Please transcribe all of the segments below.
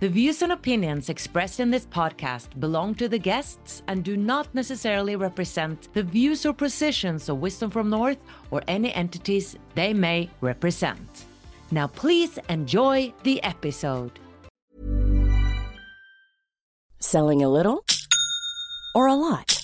The views and opinions expressed in this podcast belong to the guests and do not necessarily represent the views or positions of Wisdom from North or any entities they may represent. Now, please enjoy the episode. Selling a little or a lot?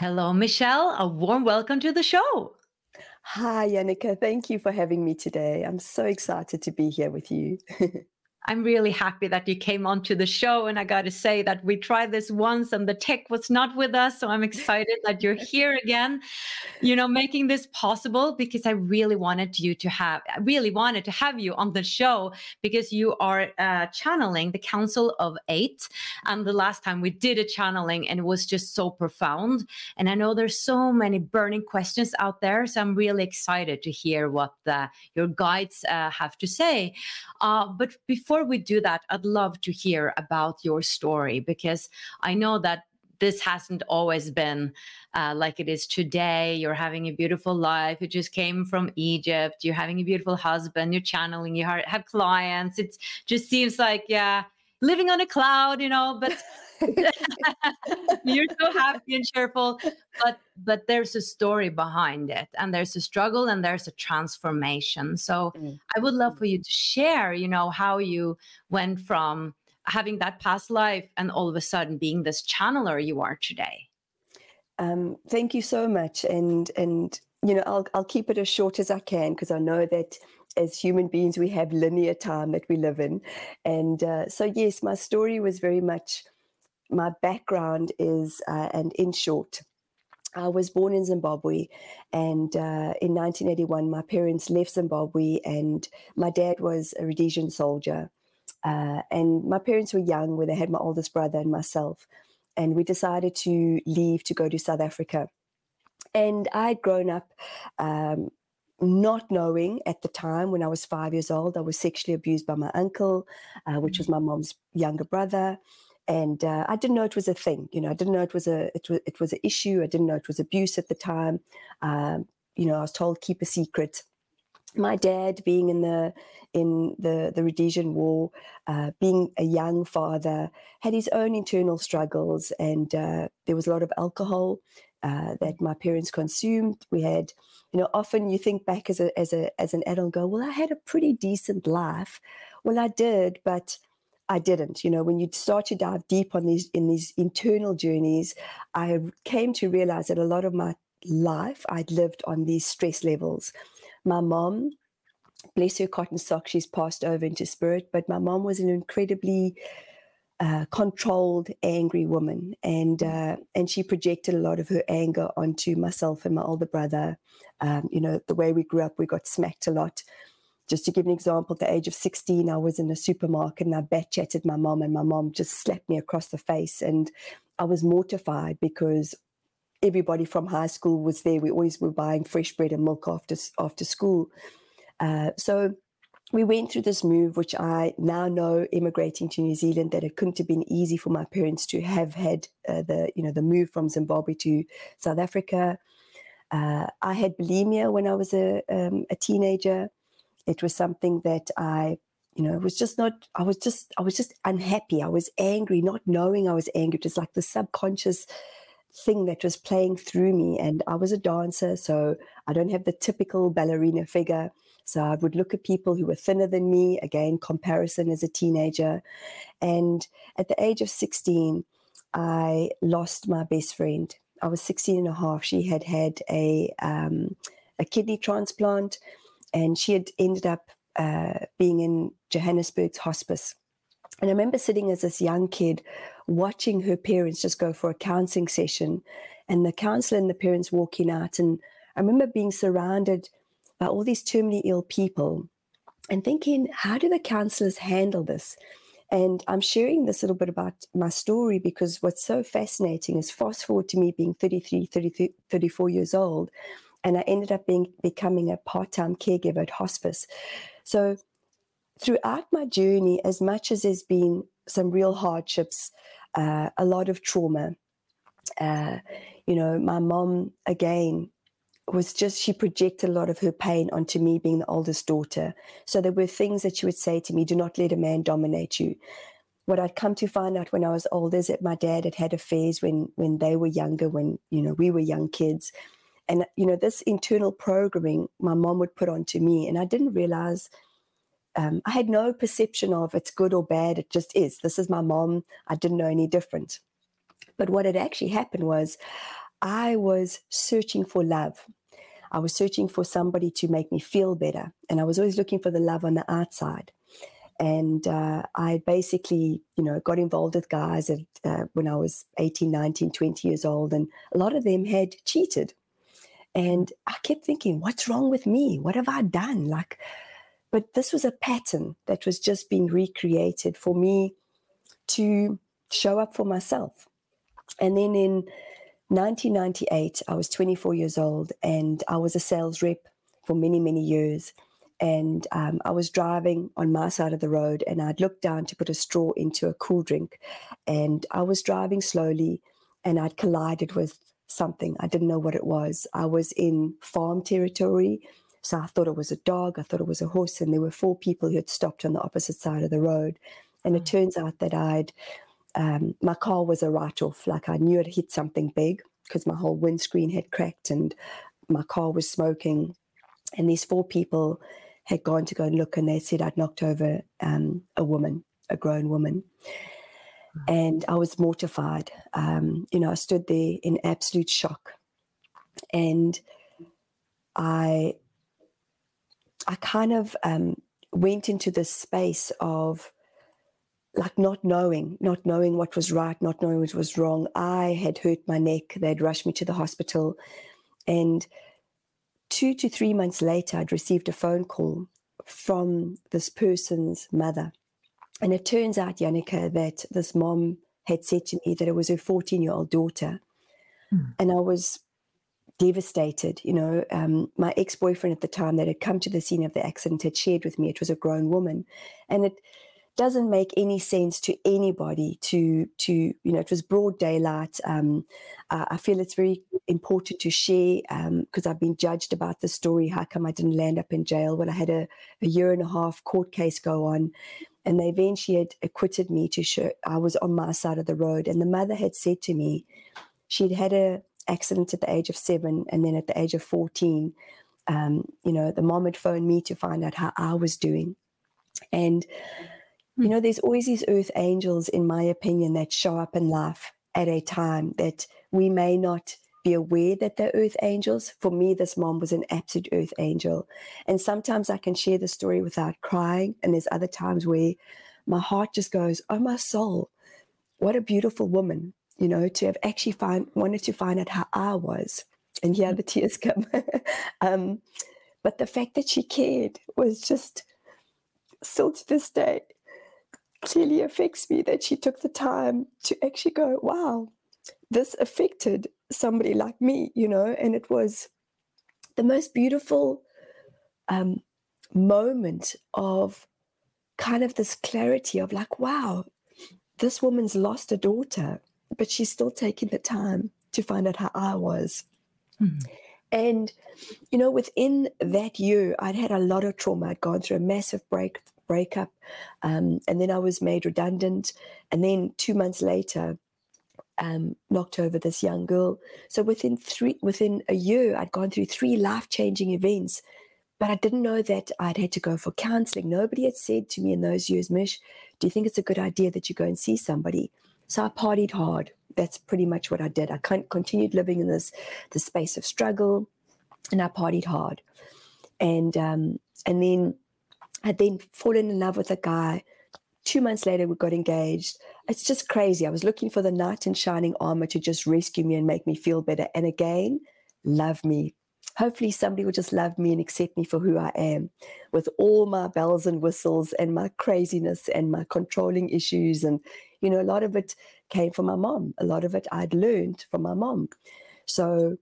Hello, Michelle. A warm welcome to the show. Hi, Jannike. Thank you for having me today. I'm so excited to be here with you. I'm really happy that you came onto the show. And I got to say that we tried this once and the tech was not with us. So I'm excited that you're here again, you know, making this possible because I really wanted you to have, I really wanted to have you on the show because you are uh, channeling the Council of Eight. And the last time we did a channeling and it was just so profound. And I know there's so many burning questions out there. So I'm really excited to hear what the, your guides uh, have to say. Uh, but before before we do that, I'd love to hear about your story because I know that this hasn't always been uh, like it is today. You're having a beautiful life. You just came from Egypt. You're having a beautiful husband. You're channeling. You have clients. It just seems like, yeah, living on a cloud, you know, but you're so happy and cheerful but but there's a story behind it and there's a struggle and there's a transformation. So mm. i would love for you to share you know how you went from having that past life and all of a sudden being this channeler you are today. Um, thank you so much and and you know i'll, I'll keep it as short as i can because i know that as human beings we have linear time that we live in. And uh, so yes my story was very much my background is, uh, and in short, I was born in Zimbabwe, and uh, in 1981, my parents left Zimbabwe, and my dad was a Rhodesian soldier. Uh, and my parents were young when they had my oldest brother and myself, and we decided to leave to go to South Africa. And I'd grown up um, not knowing at the time when I was five years old, I was sexually abused by my uncle, uh, which was my mom's younger brother and uh, I didn't know it was a thing. You know, I didn't know it was a it was it was an issue. I didn't know it was abuse at the time. Um, you know, I was told keep a secret. my dad being in the in the the Rhodesian War, uh, being a young father, had his own internal struggles, and uh, there was a lot of alcohol uh, that my parents consumed. We had, you know, often you think back as a as a as an adult, go, well, I had a pretty decent life. Well, I did, but I didn't. You know, when you start to dive deep on these in these internal journeys, I came to realize that a lot of my life I'd lived on these stress levels. My mom, bless her cotton sock, she's passed over into spirit, but my mom was an incredibly uh, controlled, angry woman, and uh, and she projected a lot of her anger onto myself and my older brother. Um, you know, the way we grew up, we got smacked a lot. Just to give an example, at the age of 16, I was in a supermarket and I bat chatted my mom, and my mom just slapped me across the face. And I was mortified because everybody from high school was there. We always were buying fresh bread and milk after, after school. Uh, so we went through this move, which I now know, immigrating to New Zealand, that it couldn't have been easy for my parents to have had uh, the, you know, the move from Zimbabwe to South Africa. Uh, I had bulimia when I was a, um, a teenager it was something that I, you know, was just not, I was just, I was just unhappy. I was angry, not knowing I was angry. It was like the subconscious thing that was playing through me. And I was a dancer, so I don't have the typical ballerina figure. So I would look at people who were thinner than me, again, comparison as a teenager. And at the age of 16, I lost my best friend. I was 16 and a half. She had had a, um, a kidney transplant and she had ended up uh, being in Johannesburg's hospice. And I remember sitting as this young kid watching her parents just go for a counseling session and the counselor and the parents walking out. And I remember being surrounded by all these terminally ill people and thinking, how do the counselors handle this? And I'm sharing this little bit about my story because what's so fascinating is fast forward to me being 33, 33 34 years old and I ended up being becoming a part-time caregiver at hospice. So throughout my journey, as much as there's been some real hardships, uh, a lot of trauma, uh, you know, my mom again was just she projected a lot of her pain onto me being the oldest daughter. So there were things that she would say to me, "Do not let a man dominate you." What I'd come to find out when I was older is that my dad had had affairs when when they were younger, when you know we were young kids and, you know, this internal programming my mom would put onto me. And I didn't realize, um, I had no perception of it's good or bad. It just is. This is my mom. I didn't know any different. But what had actually happened was I was searching for love. I was searching for somebody to make me feel better. And I was always looking for the love on the outside. And uh, I basically, you know, got involved with guys at, uh, when I was 18, 19, 20 years old. And a lot of them had cheated. And I kept thinking, what's wrong with me? What have I done? Like, but this was a pattern that was just being recreated for me to show up for myself. And then in 1998, I was 24 years old and I was a sales rep for many, many years. And um, I was driving on my side of the road and I'd looked down to put a straw into a cool drink. And I was driving slowly and I'd collided with something. I didn't know what it was. I was in farm territory. So I thought it was a dog. I thought it was a horse. And there were four people who had stopped on the opposite side of the road. And it mm. turns out that I'd, um, my car was a write off. Like I knew it hit something big because my whole windscreen had cracked and my car was smoking. And these four people had gone to go and look and they said I'd knocked over um, a woman, a grown woman and I was mortified. Um, you know, I stood there in absolute shock, and I, I kind of um, went into this space of like not knowing, not knowing what was right, not knowing what was wrong. I had hurt my neck. They'd rushed me to the hospital, and two to three months later, I'd received a phone call from this person's mother and it turns out, Jannike, that this mom had said to me that it was her 14 year old daughter. Mm. And I was devastated. You know, um, my ex boyfriend at the time that had come to the scene of the accident had shared with me it was a grown woman. And it doesn't make any sense to anybody to to you know it was broad daylight um, uh, i feel it's very important to share because um, i've been judged about the story how come i didn't land up in jail when i had a, a year and a half court case go on and they eventually had acquitted me to show i was on my side of the road and the mother had said to me she'd had a accident at the age of seven and then at the age of 14 um, you know the mom had phoned me to find out how i was doing and you hmm. know, there's always these earth angels, in my opinion, that show up in life at a time that we may not be aware that they're earth angels. For me, this mom was an absolute earth angel. And sometimes I can share the story without crying. And there's other times where my heart just goes, Oh, my soul, what a beautiful woman, you know, to have actually find, wanted to find out how I was. And yeah, the tears come. um, but the fact that she cared was just still to this day clearly affects me that she took the time to actually go, wow, this affected somebody like me, you know, and it was the most beautiful um, moment of kind of this clarity of like, wow, this woman's lost a daughter, but she's still taking the time to find out how I was. Mm-hmm. And, you know, within that year, I'd had a lot of trauma. I'd gone through a massive break breakup. Um, and then I was made redundant. And then two months later, um, knocked over this young girl. So within three, within a year, I'd gone through three life changing events. But I didn't know that I'd had to go for counseling. Nobody had said to me in those years, Mish, do you think it's a good idea that you go and see somebody? So I partied hard. That's pretty much what I did. I continued living in this, this space of struggle, and I partied hard. And um, and then I'd then fallen in love with a guy. Two months later, we got engaged. It's just crazy. I was looking for the knight in shining armor to just rescue me and make me feel better. And again, love me. Hopefully, somebody will just love me and accept me for who I am with all my bells and whistles and my craziness and my controlling issues. And, you know, a lot of it came from my mom. A lot of it I'd learned from my mom. So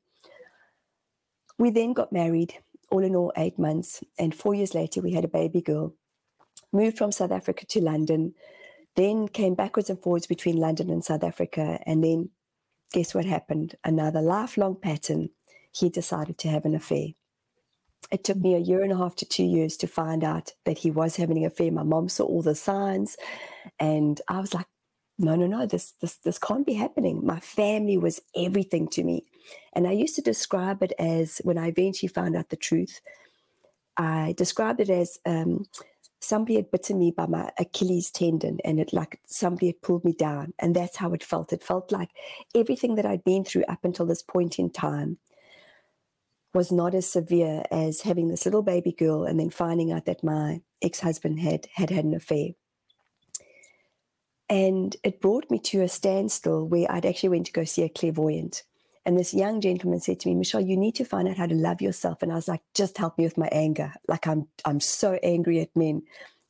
we then got married all in all, eight months. And four years later, we had a baby girl. Moved from South Africa to London, then came backwards and forwards between London and South Africa. And then guess what happened? Another lifelong pattern. He decided to have an affair. It took me a year and a half to two years to find out that he was having an affair. My mom saw all the signs, and I was like, no, no, no, this, this, this can't be happening. My family was everything to me. And I used to describe it as, when I eventually found out the truth, I described it as um, somebody had bitten me by my Achilles tendon and it like somebody had pulled me down. And that's how it felt. It felt like everything that I'd been through up until this point in time was not as severe as having this little baby girl and then finding out that my ex-husband had had had an affair. And it brought me to a standstill where I'd actually went to go see a clairvoyant. And this young gentleman said to me, Michelle, you need to find out how to love yourself. And I was like, just help me with my anger. Like I'm I'm so angry at men.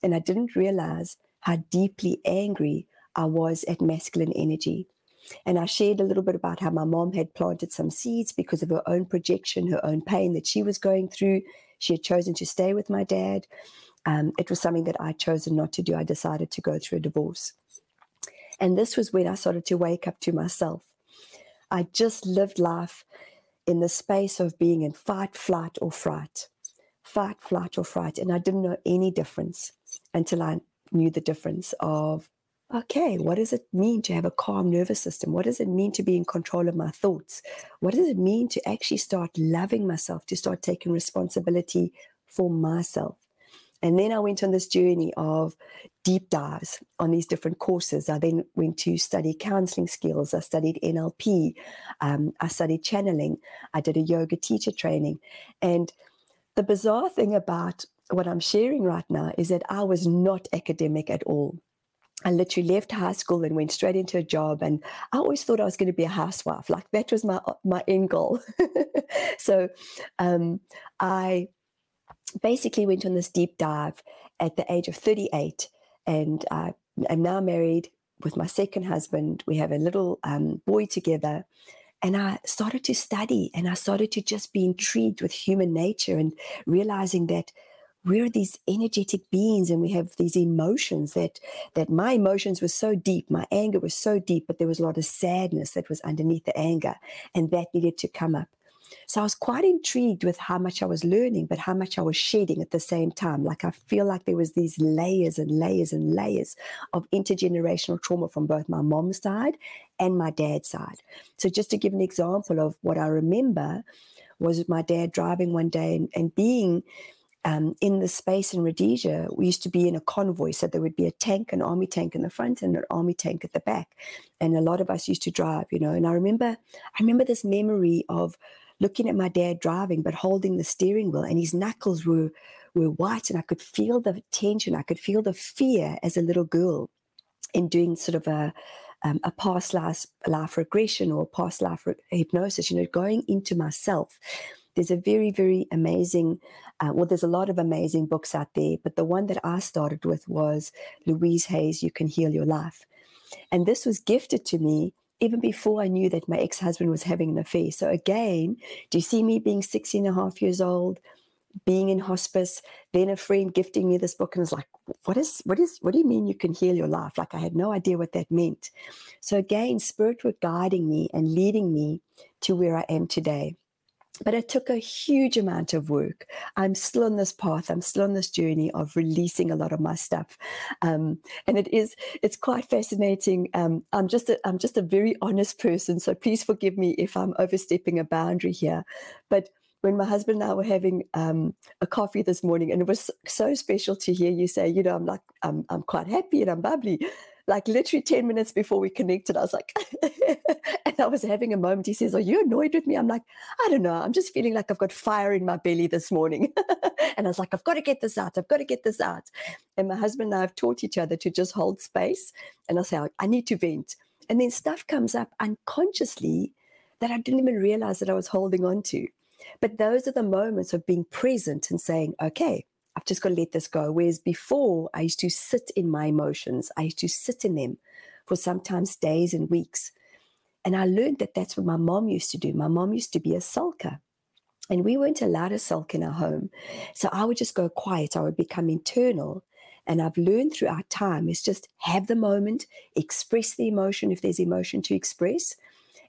And I didn't realize how deeply angry I was at masculine energy. And I shared a little bit about how my mom had planted some seeds because of her own projection, her own pain that she was going through. She had chosen to stay with my dad. Um, it was something that I'd chosen not to do. I decided to go through a divorce. And this was when I started to wake up to myself. I just lived life in the space of being in fight, flight, or fright. Fight, flight, or fright. And I didn't know any difference until I knew the difference of okay, what does it mean to have a calm nervous system? What does it mean to be in control of my thoughts? What does it mean to actually start loving myself, to start taking responsibility for myself? And then I went on this journey of deep dives on these different courses. I then went to study counseling skills. I studied NLP. Um, I studied channeling. I did a yoga teacher training. And the bizarre thing about what I'm sharing right now is that I was not academic at all. I literally left high school and went straight into a job. And I always thought I was going to be a housewife. Like that was my my end goal. so um, I basically went on this deep dive at the age of 38 and uh, I'm now married with my second husband. We have a little um, boy together. And I started to study and I started to just be intrigued with human nature and realizing that we're these energetic beings and we have these emotions that that my emotions were so deep my anger was so deep but there was a lot of sadness that was underneath the anger and that needed to come up so I was quite intrigued with how much I was learning, but how much I was shedding at the same time. Like I feel like there was these layers and layers and layers of intergenerational trauma from both my mom's side and my dad's side. So just to give an example of what I remember was my dad driving one day and, and being um, in the space in Rhodesia, we used to be in a convoy. So there would be a tank, an army tank in the front and an army tank at the back. And a lot of us used to drive, you know. And I remember, I remember this memory of looking at my dad driving, but holding the steering wheel, and his knuckles were were white, and I could feel the tension. I could feel the fear as a little girl in doing sort of a um, a past life, life regression or past life re- hypnosis. You know, going into myself. There's a very very amazing. Uh, well, there's a lot of amazing books out there, but the one that I started with was Louise Hay's "You Can Heal Your Life," and this was gifted to me even before I knew that my ex husband was having an affair. So, again, do you see me being 16 and a half years old, being in hospice, then a friend gifting me this book and was like, what is, what is, what do you mean you can heal your life? Like, I had no idea what that meant. So, again, Spirit were guiding me and leading me to where I am today but it took a huge amount of work. I'm still on this path. I'm still on this journey of releasing a lot of my stuff, um, and it is it's quite fascinating. Um, I'm just a, I'm just a very honest person, so please forgive me if I'm overstepping a boundary here. But when my husband and I were having um, a coffee this morning, and it was so special to hear you say, you know, I'm like I'm I'm quite happy and I'm bubbly like literally 10 minutes before we connected, I was like, and I was having a moment. He says, Are you annoyed with me? I'm like, I don't know. I'm just feeling like I've got fire in my belly this morning. and I was like, I've got to get this out. I've got to get this out. And my husband and I have taught each other to just hold space. And I say, I need to vent. And then stuff comes up unconsciously that I didn't even realize that I was holding on to. But those are the moments of being present and saying, okay, I've just got to let this go. Whereas before, I used to sit in my emotions, I used to sit in them for sometimes days and weeks. And I learned that that's what my mom used to do. My mom used to be a sulker. And we weren't allowed to sulk in our home. So I would just go quiet. I would become internal. And I've learned throughout time is just have the moment, express the emotion if there's emotion to express,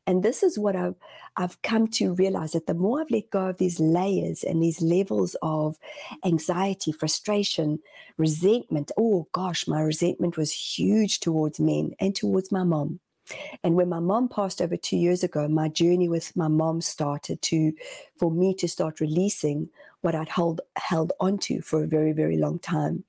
and this is what I've, I've come to realize that the more I've let go of these layers and these levels of anxiety, frustration, resentment, oh gosh, my resentment was huge towards men and towards my mom. And when my mom passed over two years ago, my journey with my mom started to, for me to start releasing what I'd held held onto for a very, very long time.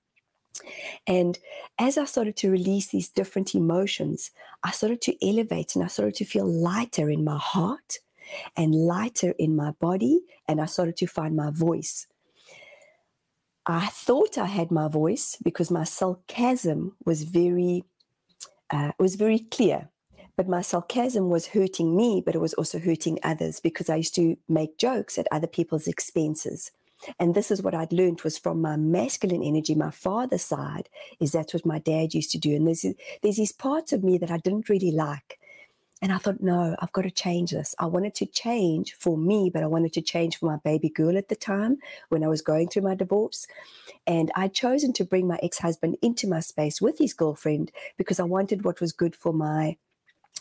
And as I started to release these different emotions, I started to elevate and I started to feel lighter in my heart and lighter in my body. And I started to find my voice. I thought I had my voice because my sarcasm was very, uh, was very clear. But my sarcasm was hurting me, but it was also hurting others because I used to make jokes at other people's expenses. And this is what I'd learned was from my masculine energy, my father's side, is that's what my dad used to do. And there's, there's these parts of me that I didn't really like. And I thought, no, I've got to change this. I wanted to change for me, but I wanted to change for my baby girl at the time when I was going through my divorce. And I'd chosen to bring my ex husband into my space with his girlfriend because I wanted what was good for my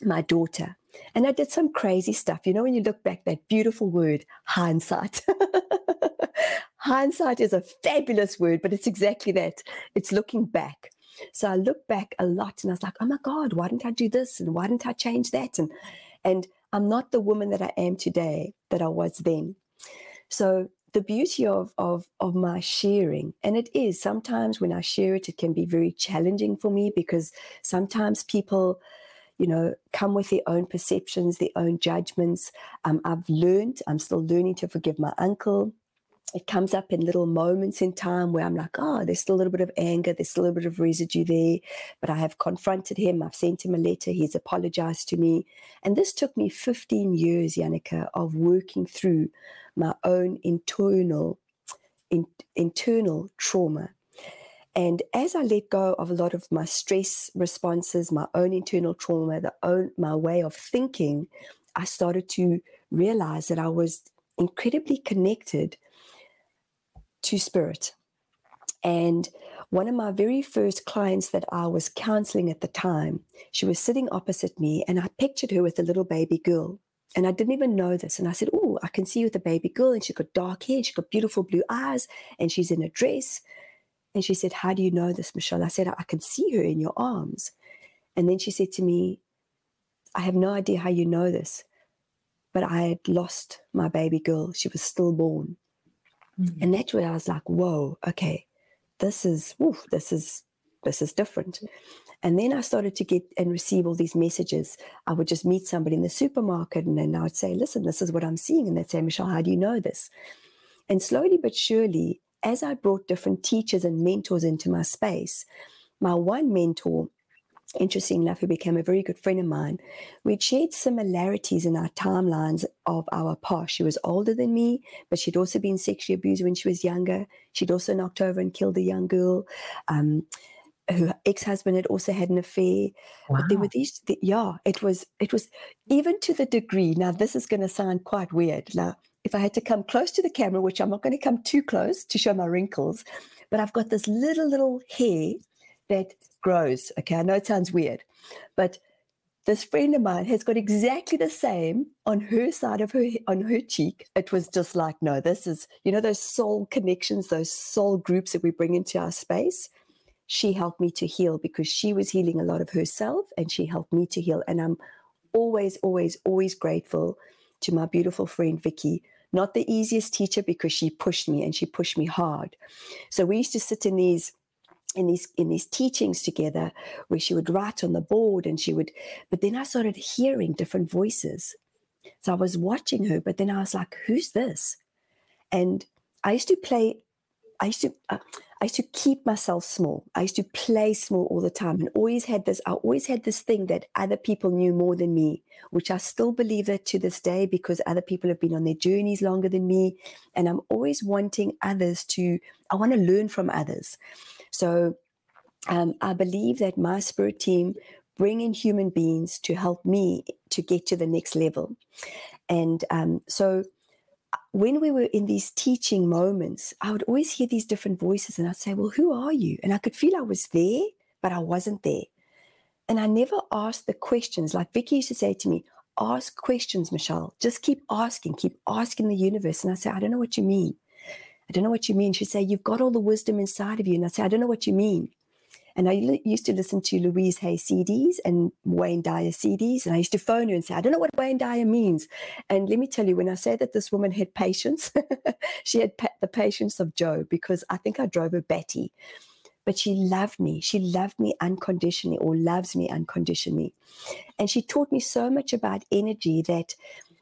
my daughter. And I did some crazy stuff. You know, when you look back, that beautiful word, hindsight. hindsight is a fabulous word, but it's exactly that. It's looking back. So I look back a lot and I was like, oh my God, why didn't I do this? And why didn't I change that? And and I'm not the woman that I am today that I was then. So the beauty of of of my sharing, and it is sometimes when I share it, it can be very challenging for me because sometimes people you know, come with their own perceptions, their own judgments. Um, I've learned, I'm still learning to forgive my uncle. It comes up in little moments in time where I'm like, oh, there's still a little bit of anger, there's still a little bit of residue there. But I have confronted him, I've sent him a letter, he's apologized to me. And this took me 15 years, Jannike, of working through my own internal, in, internal trauma and as I let go of a lot of my stress responses, my own internal trauma, the own my way of thinking, I started to realize that I was incredibly connected to spirit. And one of my very first clients that I was counseling at the time, she was sitting opposite me, and I pictured her with a little baby girl. And I didn't even know this. And I said, Oh, I can see you with a baby girl. And she's got dark hair, she's got beautiful blue eyes, and she's in a dress. And she said, How do you know this, Michelle? I said, I can see her in your arms. And then she said to me, I have no idea how you know this, but I had lost my baby girl. She was stillborn. Mm-hmm. And that's where I was like, Whoa, okay this is this is this is different. And then I started to get and receive all these messages. I would just meet somebody in the supermarket and then I would say, listen, this is what I'm seeing. And they'd say, Michelle, how do you know this? And slowly but surely, as I brought different teachers and mentors into my space, my one mentor interesting enough, who became a very good friend of mine, we'd shared similarities in our timelines of our past. She was older than me, but she'd also been sexually abused when she was younger. She'd also knocked over and killed a young girl. Um, her ex-husband had also had an affair. Wow. But there were these, the, yeah, it was, it was even to the degree. Now, this is going to sound quite weird. Now, if I had to come close to the camera, which I'm not going to come too close to show my wrinkles, but I've got this little, little hair that grows. Okay, I know it sounds weird, but this friend of mine has got exactly the same on her side of her on her cheek. It was just like, no, this is you know those soul connections, those soul groups that we bring into our space. She helped me to heal because she was healing a lot of herself, and she helped me to heal. And I'm always, always, always grateful to my beautiful friend Vicky. Not the easiest teacher because she pushed me and she pushed me hard. So we used to sit in these in these in these teachings together where she would write on the board and she would but then i started hearing different voices. So i was watching her but then i was like who's this? And i used to play i used to uh, i used to keep myself small. I used to play small all the time and always had this i always had this thing that other people knew more than me which i still believe that to this day because other people have been on their journeys longer than me. And i'm always wanting others to i want to learn from others so um, I believe that my spirit team bring in human beings to help me to get to the next level. And um, so when we were in these teaching moments, I would always hear these different voices and I'd say, Well, who are you? And I could feel I was there, but I wasn't there. And I never asked the questions. Like Vicky used to say to me, Ask questions, Michelle. Just keep asking, keep asking the universe. And I say, I don't know what you mean. I don't know what you mean. She'd say, You've got all the wisdom inside of you. And I say, I don't know what you mean. And I used to listen to Louise Hay CDs and Wayne Dyer CDs. And I used to phone her and say, I don't know what Wayne Dyer means. And let me tell you, when I say that this woman had patience, she had pa- the patience of Job because I think I drove her batty. But she loved me. She loved me unconditionally or loves me unconditionally. And she taught me so much about energy that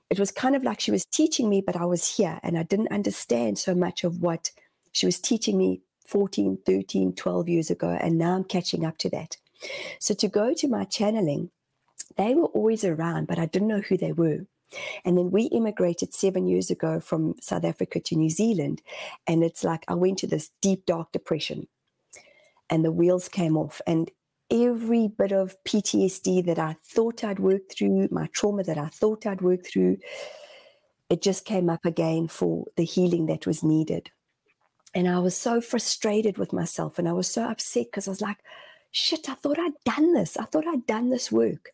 it was kind of like she was teaching me, but I was here and I didn't understand so much of what she was teaching me 14, 13, 12 years ago. And now I'm catching up to that. So to go to my channeling, they were always around, but I didn't know who they were. And then we immigrated seven years ago from South Africa to New Zealand. And it's like I went to this deep, dark depression and the wheels came off. And every bit of PTSD that I thought I'd worked through, my trauma that I thought I'd worked through, it just came up again for the healing that was needed. And I was so frustrated with myself and I was so upset because I was like, shit, I thought I'd done this. I thought I'd done this work.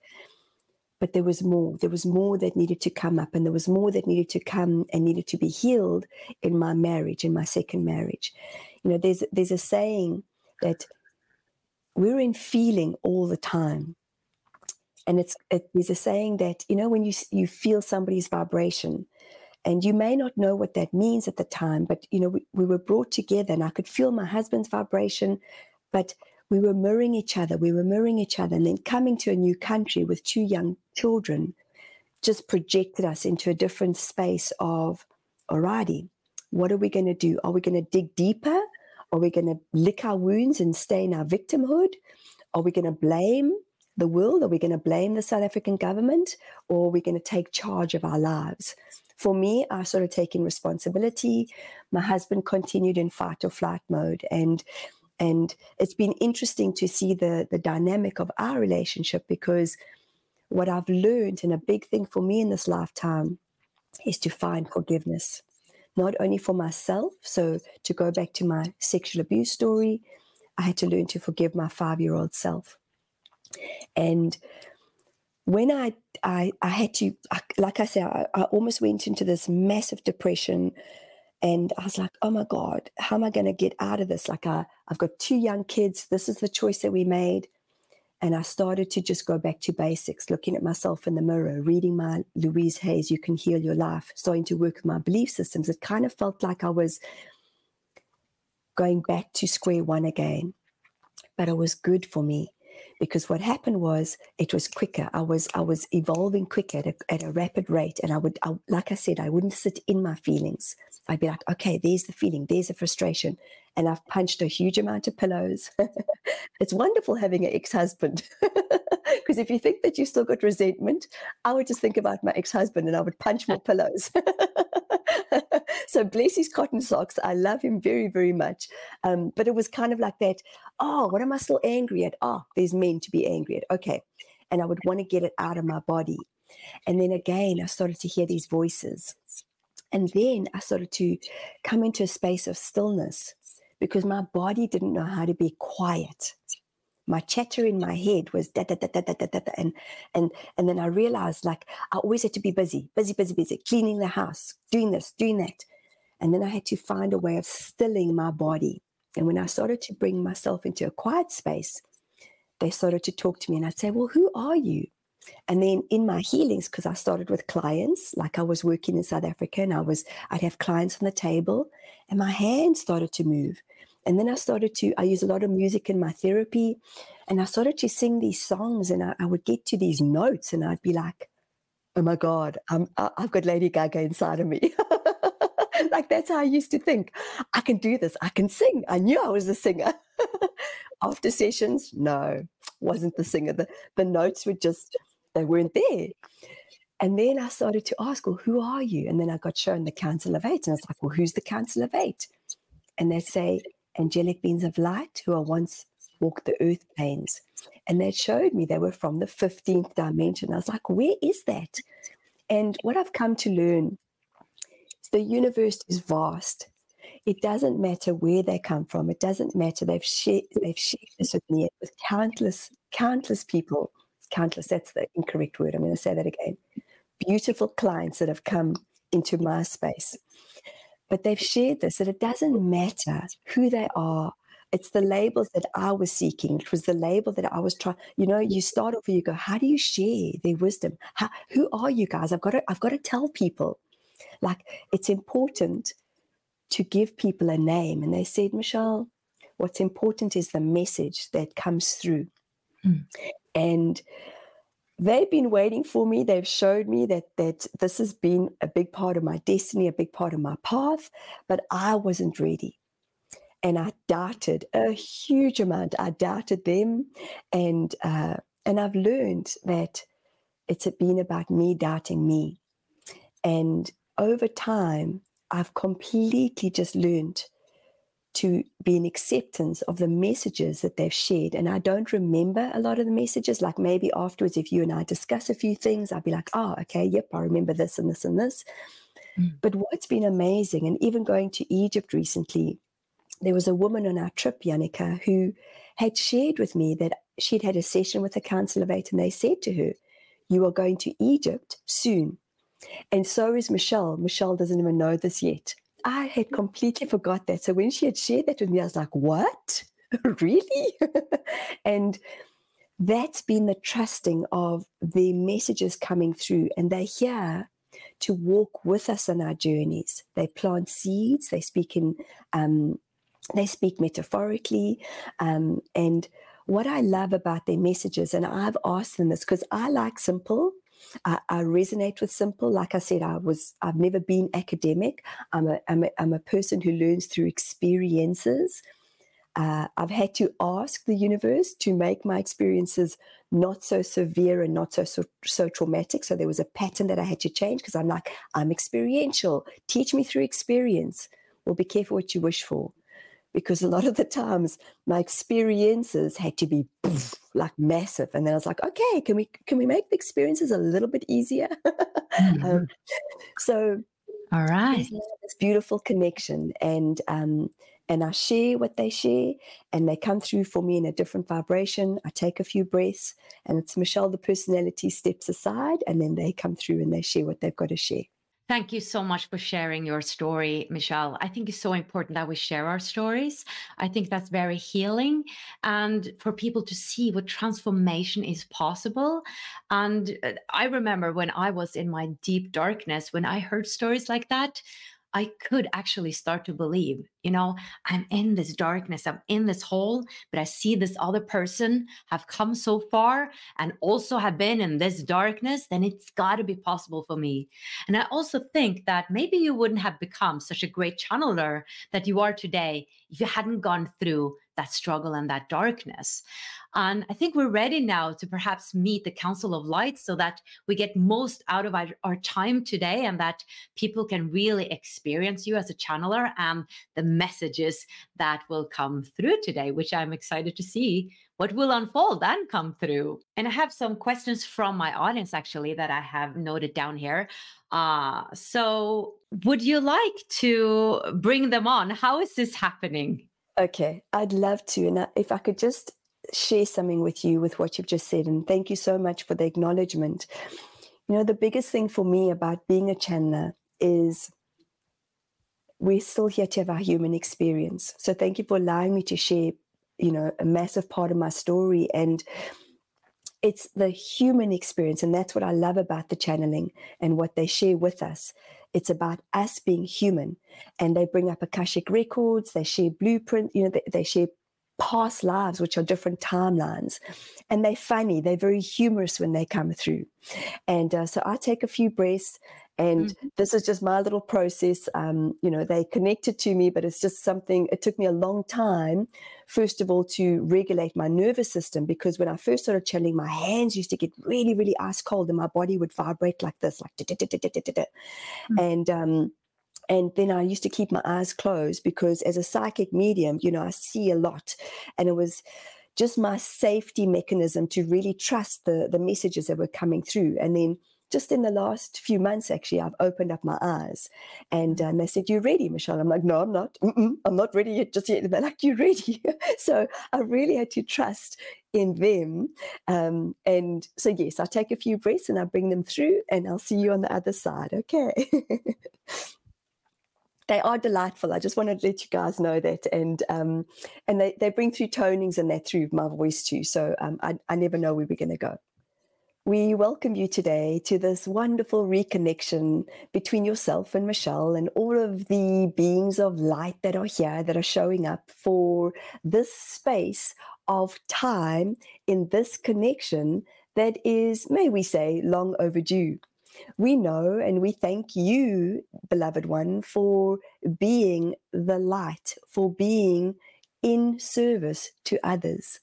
But there was more. There was more that needed to come up, and there was more that needed to come and needed to be healed in my marriage, in my second marriage. You know, there's there's a saying that we're in feeling all the time. And it's it, there's a saying that you know when you you feel somebody's vibration and you may not know what that means at the time but you know we, we were brought together and i could feel my husband's vibration but we were mirroring each other we were mirroring each other and then coming to a new country with two young children just projected us into a different space of alrighty what are we going to do? Are we going to dig deeper are we going to lick our wounds and stay in our victimhood? Are we going to blame the world? Are we going to blame the South African government? Or are we going to take charge of our lives? For me, I sort started taking responsibility. My husband continued in fight or flight mode. And and it's been interesting to see the, the dynamic of our relationship because what I've learned, and a big thing for me in this lifetime, is to find forgiveness not only for myself. So, to go back to my sexual abuse story, I had to learn to forgive my five year old self. And when I, I, I had to, like I said, I, I almost went into this massive depression. And I was like, oh my God, how am I going to get out of this? Like, I, I've got two young kids. This is the choice that we made. And I started to just go back to basics, looking at myself in the mirror, reading my Louise Hay's You Can Heal Your Life, starting to work with my belief systems. It kind of felt like I was going back to square one again. But it was good for me because what happened was it was quicker. I was I was evolving quicker at a, at a rapid rate, and I would, I, like I said, I wouldn't sit in my feelings. I'd be like, okay, there's the feeling, there's the frustration, and I've punched a huge amount of pillows. it's wonderful having an ex husband. Because if you think that you still got resentment, I would just think about my ex husband and I would punch more pillows. so bless his cotton socks. I love him very, very much. Um, but it was kind of like that. Oh, what am I still angry at? Oh, there's men to be angry at. Okay. And I would want to get it out of my body. And then again, I started to hear these voices. And then I started to come into a space of stillness because my body didn't know how to be quiet. My chatter in my head was da da da da da da da, and and and then I realized like I always had to be busy, busy, busy, busy, cleaning the house, doing this, doing that, and then I had to find a way of stilling my body. And when I started to bring myself into a quiet space, they started to talk to me, and I'd say, "Well, who are you?" And then in my healings, because I started with clients, like I was working in South Africa and I was, I'd have clients on the table and my hands started to move. And then I started to, I use a lot of music in my therapy and I started to sing these songs and I, I would get to these notes and I'd be like, oh my God, I'm, I've got Lady Gaga inside of me. like that's how I used to think. I can do this. I can sing. I knew I was a singer. After sessions, no, wasn't the singer. The, the notes were just they weren't there. And then I started to ask, well, who are you? And then I got shown the Council of Eight. And I was like, well, who's the Council of Eight? And they say, angelic beings of light who are once walked the earth planes. And they showed me they were from the 15th dimension. I was like, where is that? And what I've come to learn is the universe is vast. It doesn't matter where they come from. It doesn't matter. They've shared, they've shared this with me with countless, countless people countless, that's the incorrect word. I'm going to say that again. Beautiful clients that have come into my space. But they've shared this that it doesn't matter who they are. It's the labels that I was seeking. It was the label that I was trying. You know, you start off and you go, how do you share their wisdom? How, who are you guys? I've got to, I've got to tell people. Like it's important to give people a name. And they said, Michelle, what's important is the message that comes through. Mm. And they've been waiting for me. They've showed me that that this has been a big part of my destiny, a big part of my path, but I wasn't ready. And I doubted a huge amount. I doubted them, and uh, and I've learned that it's been about me doubting me. And over time, I've completely just learned to be in acceptance of the messages that they've shared. And I don't remember a lot of the messages. Like maybe afterwards, if you and I discuss a few things, I'd be like, oh, okay, yep, I remember this and this and this. Mm. But what's been amazing, and even going to Egypt recently, there was a woman on our trip, Jannike, who had shared with me that she'd had a session with the Council of Eight, and they said to her, You are going to Egypt soon. And so is Michelle. Michelle doesn't even know this yet. I had completely forgot that. So when she had shared that with me, I was like, what? really? and that's been the trusting of the messages coming through. And they're here to walk with us on our journeys. They plant seeds, they speak in um, they speak metaphorically. Um, and what I love about their messages, and I've asked them this because I like simple I, I, resonate with simple. Like I said, I was I've never been academic. I'm a I'm a, I'm a person who learns through experiences. Uh, I've had to ask the universe to make my experiences not so severe and not so, so so traumatic. So there was a pattern that I had to change because I'm like I'm experiential. Teach me through experience. Well, be careful what you wish for because a lot of the times my experiences had to be poof, like massive and then i was like okay can we can we make the experiences a little bit easier mm-hmm. um, so All right. This beautiful connection. And um, and I share what they share, and they come through for me in a different vibration. I take a few breaths, and it's Michelle, the personality, steps aside, and then they come through and they share what they've got to share. Thank you so much for sharing your story, Michelle. I think it's so important that we share our stories. I think that's very healing and for people to see what transformation is possible. And uh, I remember when I was in my deep darkness, when I heard stories like that, I could actually start to believe, you know, I'm in this darkness, I'm in this hole, but I see this other person have come so far and also have been in this darkness, then it's got to be possible for me. And I also think that maybe you wouldn't have become such a great channeler that you are today if you hadn't gone through that struggle and that darkness. And I think we're ready now to perhaps meet the Council of Eight so that we get most out of our, our time today and that people can really experience you as a channeler and the messages that will come through today, which I'm excited to see what will unfold and come through. And I have some questions from my audience actually that I have noted down here. Uh, so, would you like to bring them on? How is this happening? Okay, I'd love to. And if I could just share something with you with what you've just said. And thank you so much for the acknowledgement. You know, the biggest thing for me about being a channeler is we're still here to have our human experience. So thank you for allowing me to share, you know, a massive part of my story. And it's the human experience. And that's what I love about the channeling and what they share with us. It's about us being human. And they bring up Akashic records, they share blueprint, you know, they, they share past lives, which are different timelines. And they're funny, they're very humorous when they come through. And uh, so I take a few breaths. And mm-hmm. this is just my little process. Um, you know, they connected to me, but it's just something, it took me a long time, first of all, to regulate my nervous system because when I first started channeling, my hands used to get really, really ice cold and my body would vibrate like this, like mm-hmm. and um, and then I used to keep my eyes closed because as a psychic medium, you know, I see a lot. And it was just my safety mechanism to really trust the, the messages that were coming through. And then just in the last few months, actually, I've opened up my eyes. And, um, they said, "You're ready, Michelle? I'm like, No, I'm not. Mm-mm, I'm not ready yet, just yet. They're like, "You're ready? so I really had to trust in them. Um, and so, yes, I take a few breaths and I bring them through, and I'll see you on the other side. Okay. they are delightful. I just wanted to let you guys know that, and um, and they, they bring through tonings and that through my voice too. So um, I I never know where we're going to go. We welcome you today to this wonderful reconnection between yourself and Michelle and all of the beings of light that are here that are showing up for this space of time in this connection that is, may we say, long overdue we know and we thank you, beloved one, for being the light, for being in service to others.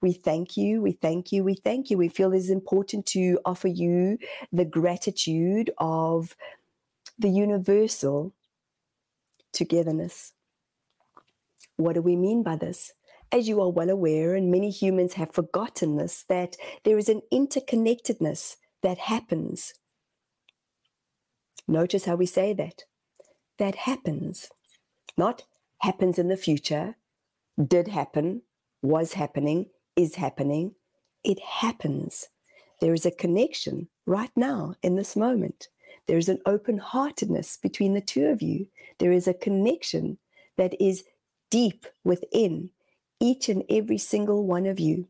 We thank you, we thank you, we thank you. We feel it is important to offer you the gratitude of the universal togetherness. What do we mean by this? As you are well aware, and many humans have forgotten this, that there is an interconnectedness that happens Notice how we say that. That happens. Not happens in the future, did happen, was happening, is happening. It happens. There is a connection right now in this moment. There is an open heartedness between the two of you. There is a connection that is deep within each and every single one of you.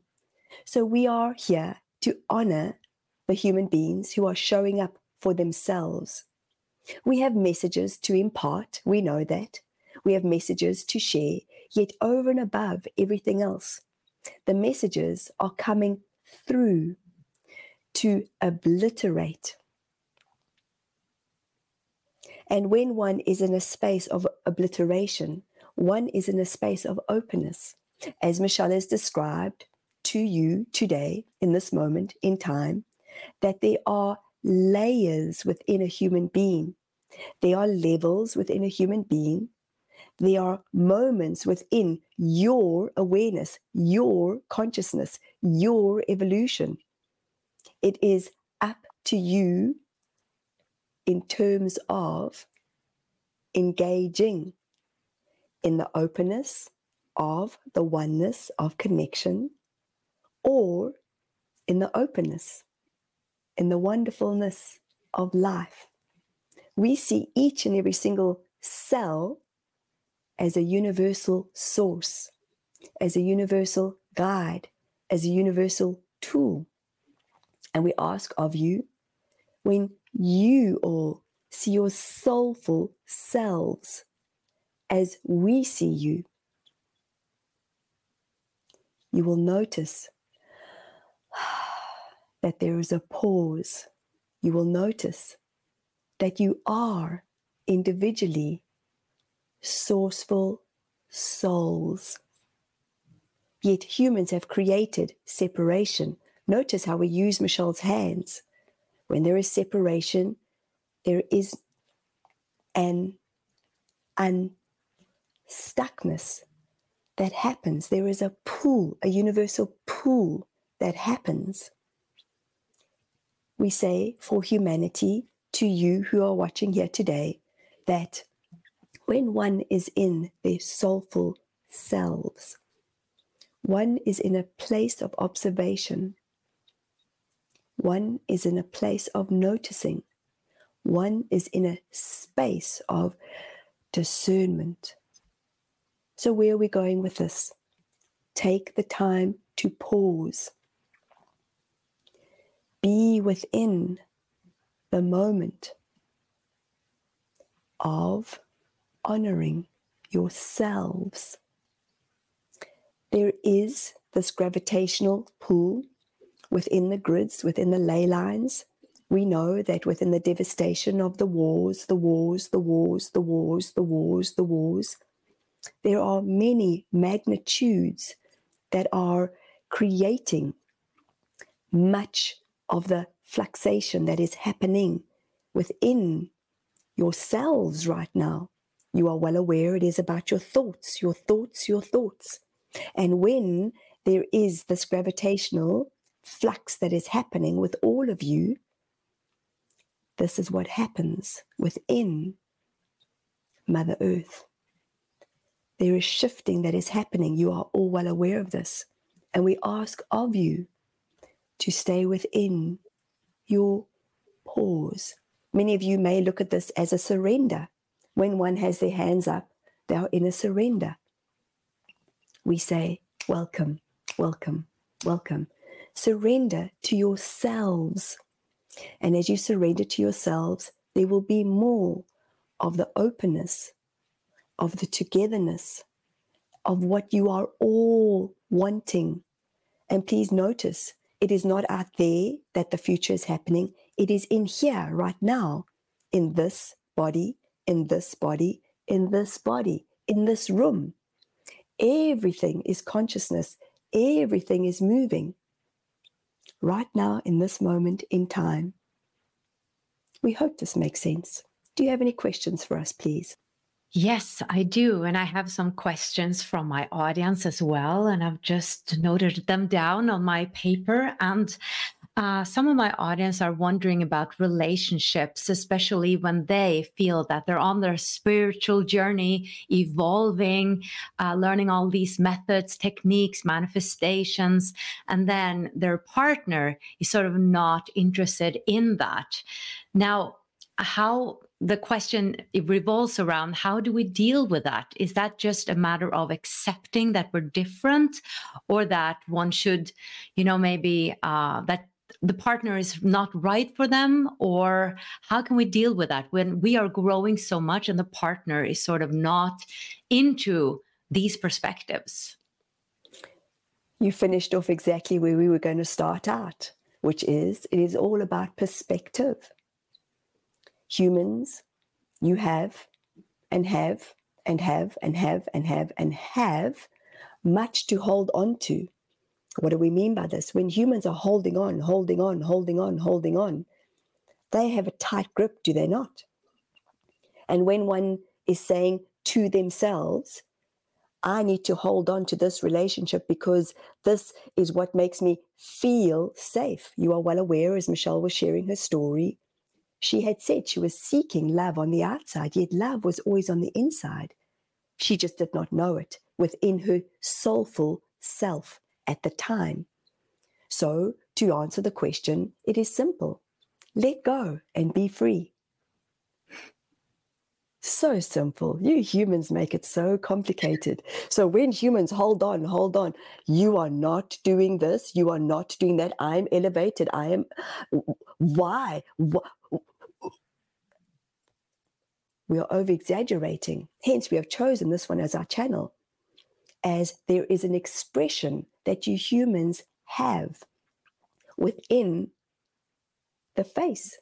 So we are here to honor the human beings who are showing up for themselves we have messages to impart, we know that. We have messages to share, yet over and above everything else, the messages are coming through to obliterate. And when one is in a space of obliteration, one is in a space of openness. As Michelle has described to you today, in this moment in time, that there are layers within a human being. There are levels within a human being. There are moments within your awareness, your consciousness, your evolution. It is up to you in terms of engaging in the openness of the oneness of connection or in the openness, in the wonderfulness of life. We see each and every single cell as a universal source, as a universal guide, as a universal tool. And we ask of you when you all see your soulful selves as we see you, you will notice that there is a pause. You will notice that you are individually sourceful souls. Yet humans have created separation. Notice how we use Michelle's hands. When there is separation, there is an unstuckness that happens. There is a pull, a universal pull that happens. We say for humanity to you who are watching here today that when one is in their soulful selves, one is in a place of observation, one is in a place of noticing, one is in a space of discernment. So, where are we going with this? Take the time to pause. Be within the moment of honoring yourselves. There is this gravitational pull within the grids, within the ley lines, we know that within the devastation of the wars, the wars, the wars, the wars, the wars, the wars, there are many magnitudes that are creating much of the fluxation that is happening within yourselves right now. You are well aware it is about your thoughts, your thoughts, your thoughts. And when there is this gravitational flux that is happening with all of you, this is what happens within Mother Earth. There is shifting that is happening. You are all well aware of this. And we ask of you to stay within your pause. Many of you may look at this as a surrender. When one has their hands up, they are in a surrender. We say, Welcome, welcome, welcome. Surrender to yourselves and as you surrender to yourselves, there will be more of the openness, of the togetherness, of what you are all wanting. And please notice, it is not out there that the future is happening. It is in here, right now, in this body, in this body, in this body, in this room. Everything is consciousness, everything is moving right now in this moment in time. We hope this makes sense. Do you have any questions for us, please? Yes, I do. And I have some questions from my audience as well. And I've just noted them down on my paper. And uh, some of my audience are wondering about relationships, especially when they feel that they're on their spiritual journey, evolving, uh, learning all these methods, techniques, manifestations, and then their partner is sort of not interested in that. Now, how the question it revolves around how do we deal with that? Is that just a matter of accepting that we're different or that one should you know maybe uh, that the partner is not right for them? Or how can we deal with that when we are growing so much and the partner is sort of not into these perspectives? You finished off exactly where we were going to start out which is it is all about perspective humans you have and have and have and have and have and have much to hold on to what do we mean by this? When humans are holding on, holding on, holding on, holding on, they have a tight grip, do they not? And when one is saying to themselves, I need to hold on to this relationship because this is what makes me feel safe. You are well aware, as Michelle was sharing her story, she had said she was seeking love on the outside, yet love was always on the inside. She just did not know it within her soulful self at the time. So, to answer the question, it is simple let go and be free. So simple. You humans make it so complicated. So when humans hold on, hold on, you are not doing this, you are not doing that. I'm elevated. I am. Why? We are over exaggerating. Hence, we have chosen this one as our channel, as there is an expression that you humans have within the face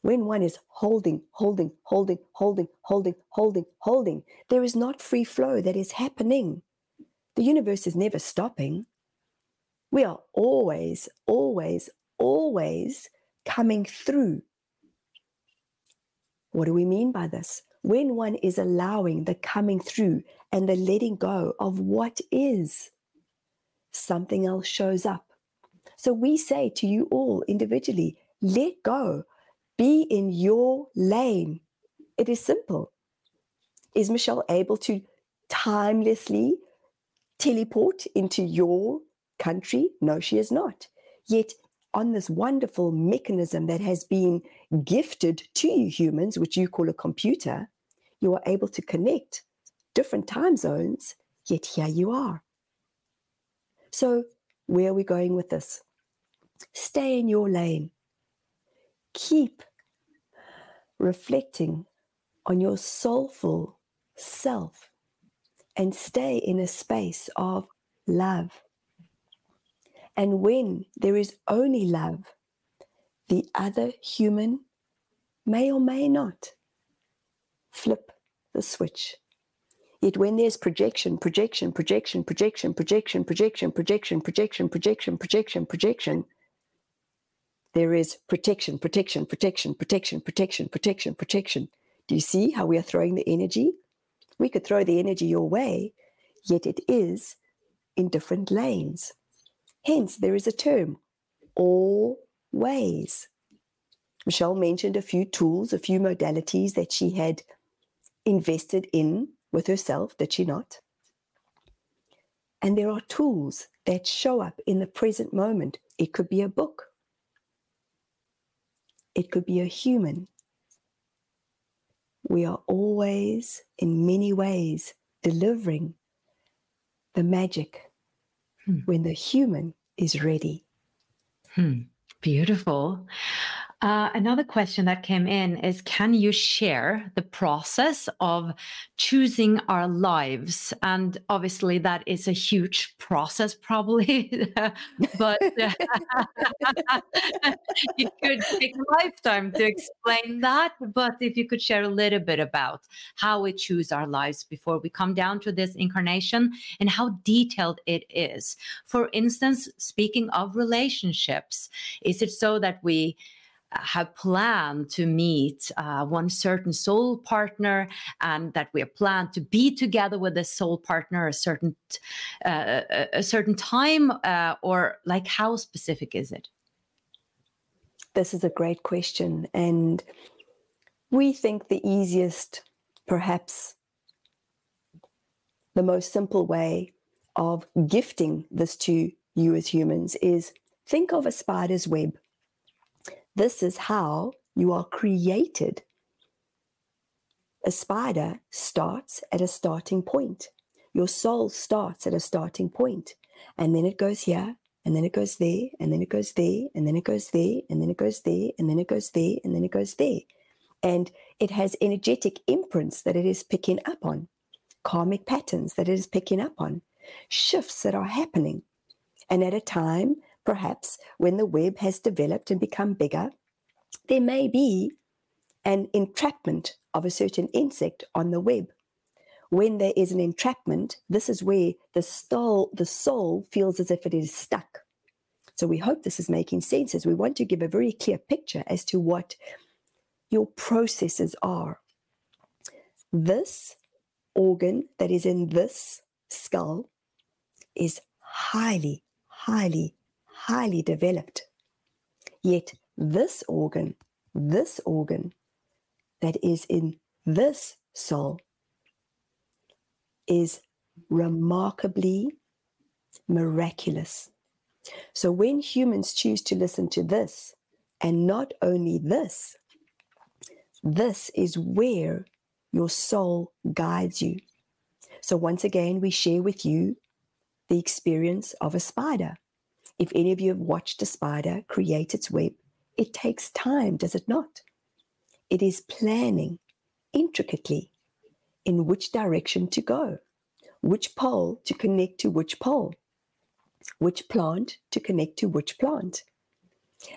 when one is holding, holding, holding, holding, holding, holding, holding, there is not free flow that is happening. The universe is never stopping. We are always, always, always coming through. What do we mean by this? When one is allowing the coming through and the letting go of what is, something else shows up. So we say to you all individually, let go be in your lane. It is simple. Is Michelle able to timelessly teleport into your country? No, she is not. Yet, on this wonderful mechanism that has been gifted to you humans, which you call a computer, you are able to connect different time zones, yet here you are. So, where are we going with this? Stay in your lane keep reflecting on your soulful self and stay in a space of love. And when there is only love, the other human may or may not flip the switch. Yet when there's projection, projection, projection, projection, projection, projection, projection, projection, projection, projection, projection, there is protection, protection, protection, protection, protection, protection, protection. Do you see how we are throwing the energy? We could throw the energy your way, yet it is in different lanes. Hence, there is a term, all ways. Michelle mentioned a few tools, a few modalities that she had invested in with herself, did she not? And there are tools that show up in the present moment. It could be a book, it could be a human. We are always, in many ways, delivering the magic when the human is ready. Hmm. Beautiful. Uh, another question that came in is Can you share the process of choosing our lives? And obviously, that is a huge process, probably, but it could take a lifetime to explain that. But if you could share a little bit about how we choose our lives before we come down to this incarnation and how detailed it is. For instance, speaking of relationships, is it so that we have planned to meet uh, one certain soul partner and that we have planned to be together with a soul partner a certain uh, a certain time uh, or like how specific is it? This is a great question and we think the easiest perhaps the most simple way of gifting this to you as humans is think of a spider's web this is how you are created. A spider starts at a starting point. Your soul starts at a starting point, and then it goes here, and then it goes there, and then it goes there, and then it goes there, and then it goes there, and then it goes there, and then it goes there. And it has energetic imprints that it is picking up on, karmic patterns that it is picking up on, shifts that are happening. And at a time Perhaps when the web has developed and become bigger, there may be an entrapment of a certain insect on the web. When there is an entrapment, this is where the soul, the soul feels as if it is stuck. So we hope this is making sense as we want to give a very clear picture as to what your processes are. This organ that is in this skull is highly, highly highly developed. Yet this organ this organ that is in this soul is remarkably miraculous. So when humans choose to listen to this, and not only this, this is where your soul guides you. So once again, we share with you the experience of a spider. If any of you have watched a spider create its web, it takes time, does it not? It is planning intricately in which direction to go, which pole to connect to which pole, which plant to connect to which plant.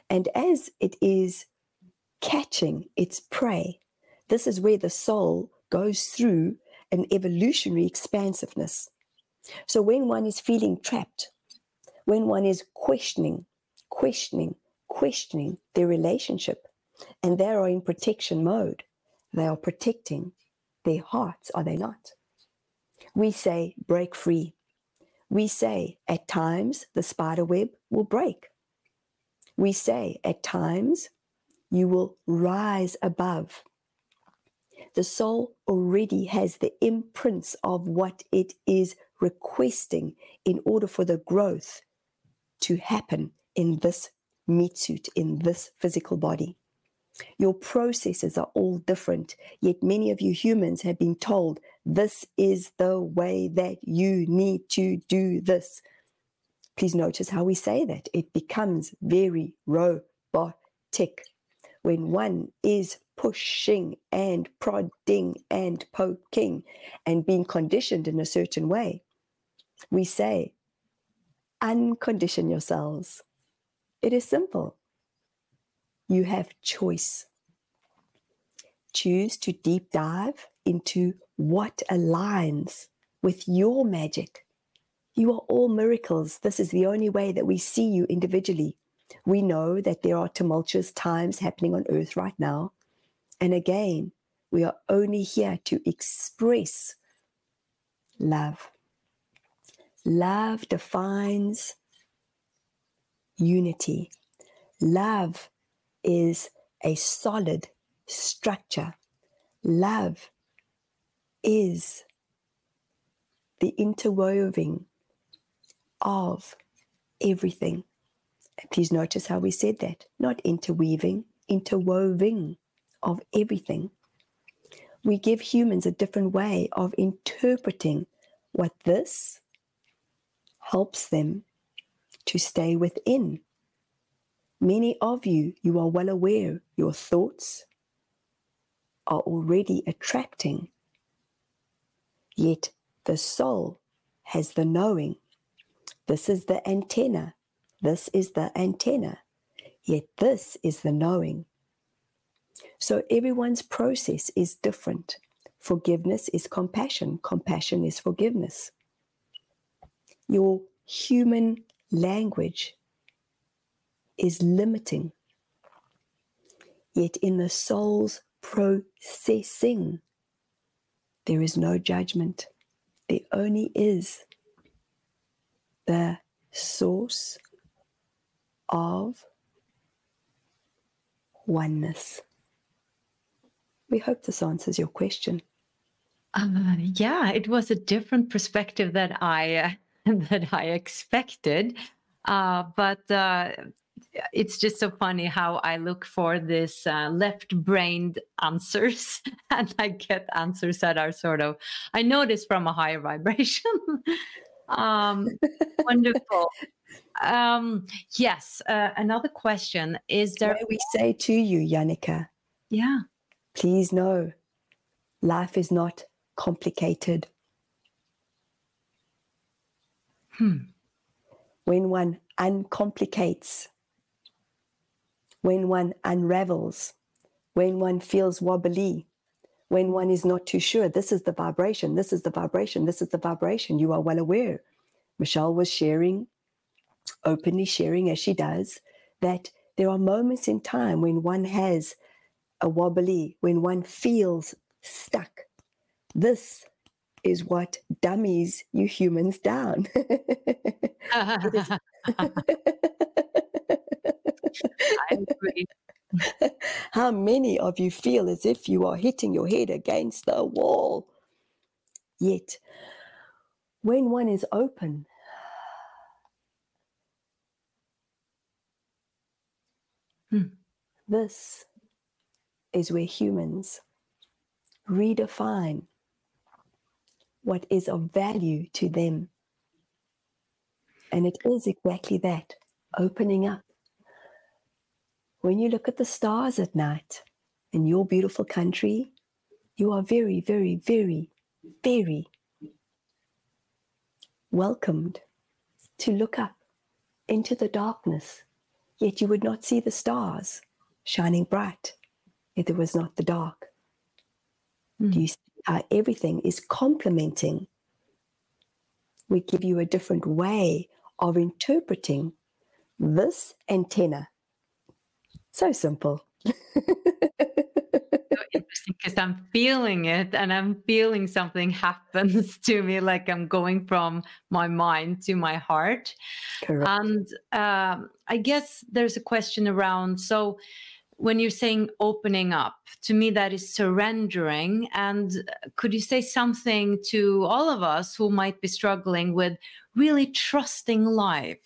And as it is catching its prey, this is where the soul goes through an evolutionary expansiveness. So when one is feeling trapped, when one is questioning, questioning, questioning their relationship, and they are in protection mode, they are protecting their hearts, are they not? We say, break free. We say, at times, the spider web will break. We say, at times, you will rise above. The soul already has the imprints of what it is requesting in order for the growth to happen in this meat suit, in this physical body. Your processes are all different, yet many of you humans have been told this is the way that you need to do this. Please notice how we say that. It becomes very robotic. When one is pushing and prodding and poking and being conditioned in a certain way, we say, uncondition yourselves. It is simple. You have choice. Choose to deep dive into what aligns with your magic. You are all miracles. This is the only way that we see you individually. We know that there are tumultuous times happening on earth right now. And again, we are only here to express love. Love defines unity. Love is a solid structure. Love is the interweaving of everything. Please notice how we said that not interweaving, interwoving of everything. We give humans a different way of interpreting what this helps them to stay within Many of you, you are well aware your thoughts are already attracting, yet the soul has the knowing. This is the antenna. This is the antenna. Yet this is the knowing. So everyone's process is different. Forgiveness is compassion, compassion is forgiveness. Your human language is limiting. Yet in the soul's processing, there is no judgment. There only is the source of oneness. We hope this answers your question. Uh, yeah, it was a different perspective that I uh, that I expected, uh, but uh, it's just so funny how I look for this uh, left-brained answers, and I get answers that are sort of I notice from a higher vibration. um, wonderful. Um, yes. Uh, another question is there? What we say to you, Jannike. Yeah. Please know, life is not complicated. Hmm. When one uncomplicates when one unravels, when one feels wobbly, when one is not too sure. This is the vibration, this is the vibration, this is the vibration. You are well aware. Michelle was sharing, openly sharing as she does, that there are moments in time when one has a wobbly, when one feels stuck. This is what dummies you humans down. How many of you feel as if you are hitting your head against the wall? Yet, when one is open, Hmm. this is where humans redefine what is of value to them. And it is exactly that opening up. When you look at the stars at night in your beautiful country, you are very, very, very, very welcomed to look up into the darkness, yet you would not see the stars shining bright if there was not the dark. Do hmm. you see how everything is complementing? We give you a different way of interpreting this antenna. So simple. interesting because I'm feeling it and I'm feeling something happens to me, like I'm going from my mind to my heart. Correct. And um, I guess there's a question around so when you're saying opening up, to me that is surrendering. And uh, could you say something to all of us who might be struggling with really trusting life?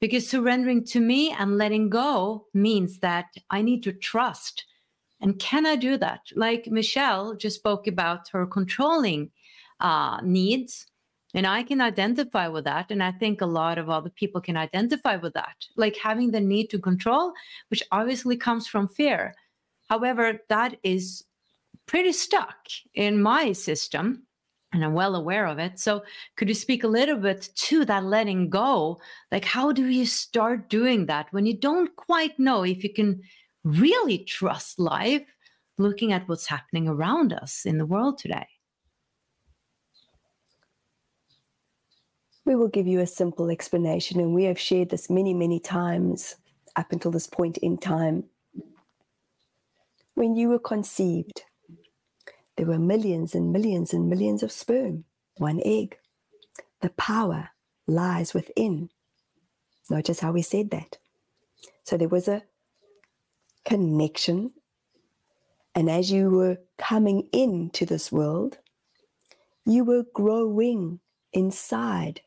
Because surrendering to me and letting go means that I need to trust. And can I do that? Like Michelle just spoke about her controlling uh, needs. And I can identify with that. And I think a lot of other people can identify with that, like having the need to control, which obviously comes from fear. However, that is pretty stuck in my system. And I'm well aware of it. So, could you speak a little bit to that letting go? Like, how do you start doing that when you don't quite know if you can really trust life, looking at what's happening around us in the world today? We will give you a simple explanation, and we have shared this many, many times up until this point in time. When you were conceived, there were millions and millions and millions of sperm, one egg. The power lies within. Notice how we said that. So there was a connection. And as you were coming into this world, you were growing inside.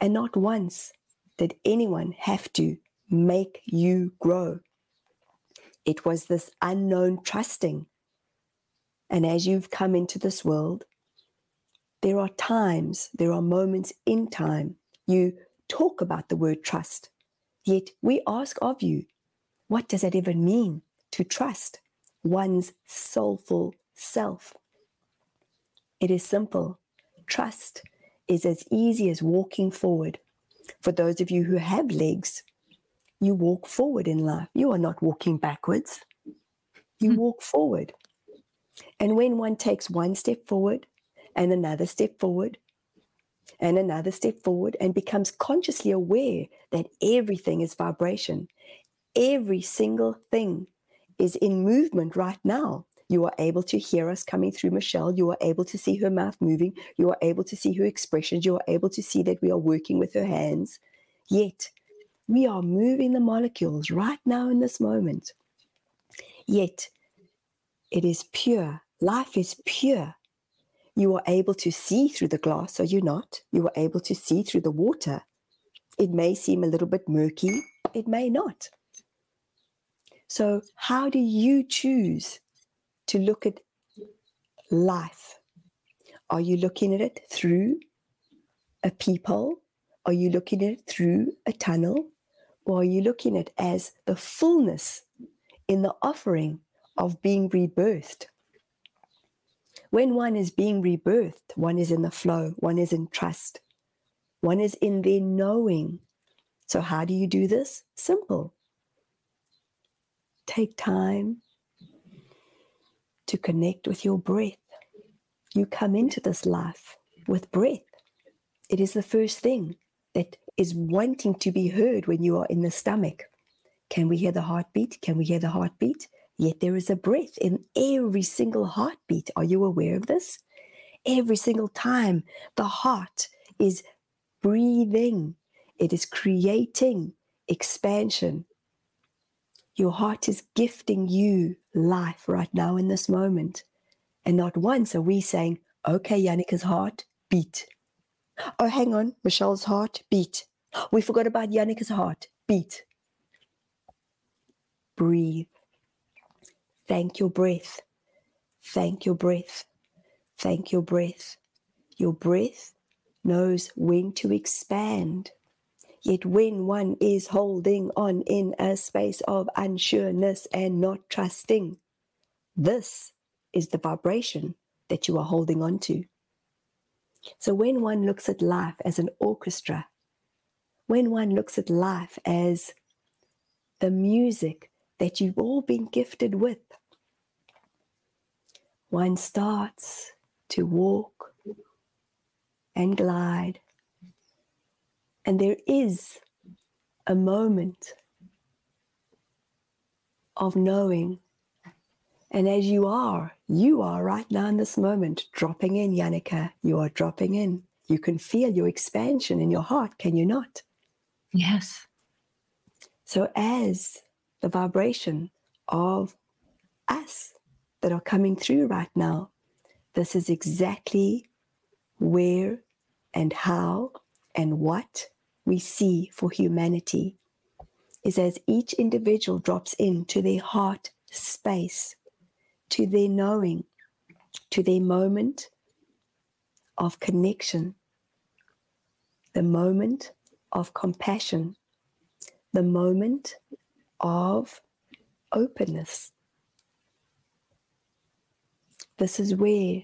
And not once did anyone have to make you grow. It was this unknown trusting. And as you've come into this world, there are times, there are moments in time you talk about the word trust. Yet we ask of you, what does that even mean to trust one's soulful self? It is simple. Trust is as easy as walking forward. For those of you who have legs, you walk forward in life. You are not walking backwards. You hmm. walk forward. And when one takes one step forward and another step forward and another step forward and becomes consciously aware that everything is vibration, every single thing is in movement right now. You are able to hear us coming through Michelle. You are able to see her mouth moving. You are able to see her expressions. You are able to see that we are working with her hands. Yet, we are moving the molecules right now in this moment. Yet, it is pure. Life is pure. You are able to see through the glass, are you not? You are able to see through the water. It may seem a little bit murky, it may not. So, how do you choose to look at life? Are you looking at it through a peephole? Are you looking at it through a tunnel? Or are you looking at it as the fullness in the offering of being rebirthed? When one is being rebirthed, one is in the flow, one is in trust, one is in their knowing. So, how do you do this? Simple. Take time to connect with your breath. You come into this life with breath. It is the first thing that is wanting to be heard when you are in the stomach. Can we hear the heartbeat? Can we hear the heartbeat? Yet there is a breath in every single heartbeat. Are you aware of this? Every single time the heart is breathing, it is creating expansion. Your heart is gifting you life right now in this moment. And not once are we saying, okay, Jannike's heart, beat. Oh, hang on, Michelle's heart, beat. We forgot about Jannike's heart, beat. Breathe. Thank your breath. Thank your breath. Thank your breath. Your breath knows when to expand. Yet when one is holding on in a space of unsureness and not trusting, this is the vibration that you are holding on to. So when one looks at life as an orchestra, when one looks at life as the music that you've all been gifted with, one starts to walk and glide. And there is a moment of knowing. And as you are, you are right now in this moment dropping in, Jannike. You are dropping in. You can feel your expansion in your heart, can you not? Yes. So, as the vibration of us that are coming through right now, this is exactly where and how and what we see for humanity is as each individual drops into their heart space, to their knowing, to their moment of connection, the moment of compassion, the moment of openness. This is where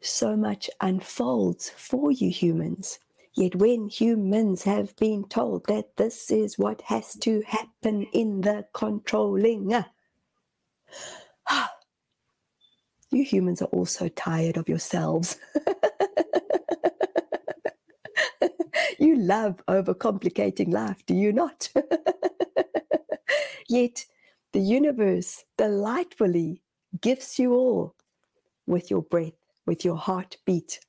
so much unfolds for you humans. Yet when humans have been told that this is what has to happen in the controlling, ah, you humans are also tired of yourselves. you love overcomplicating life, do you not? Yet the universe delightfully gifts you all with your breath with your heartbeat.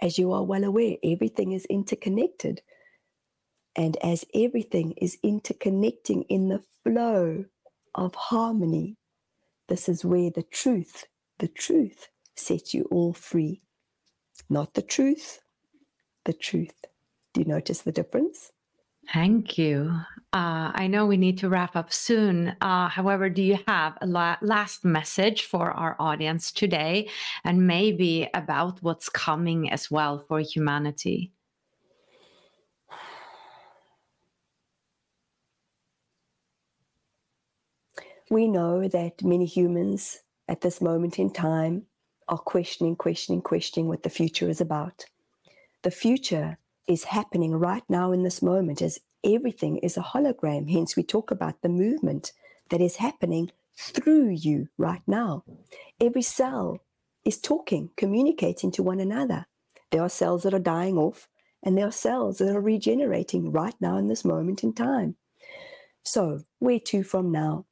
As you are well aware, everything is interconnected. And as everything is interconnecting in the flow of harmony, this is where the truth, the truth sets you all free. Not the truth, the truth. Do you notice the difference? Thank you. Uh, I know we need to wrap up soon. Uh, however, do you have a la- last message for our audience today and maybe about what's coming as well for humanity? We know that many humans at this moment in time are questioning, questioning, questioning what the future is about. The future is happening right now in this moment as everything is a hologram. Hence, we talk about the movement that is happening through you right now. Every cell is talking, communicating to one another. There are cells that are dying off, and there are cells that are regenerating right now in this moment in time. So, where to from now?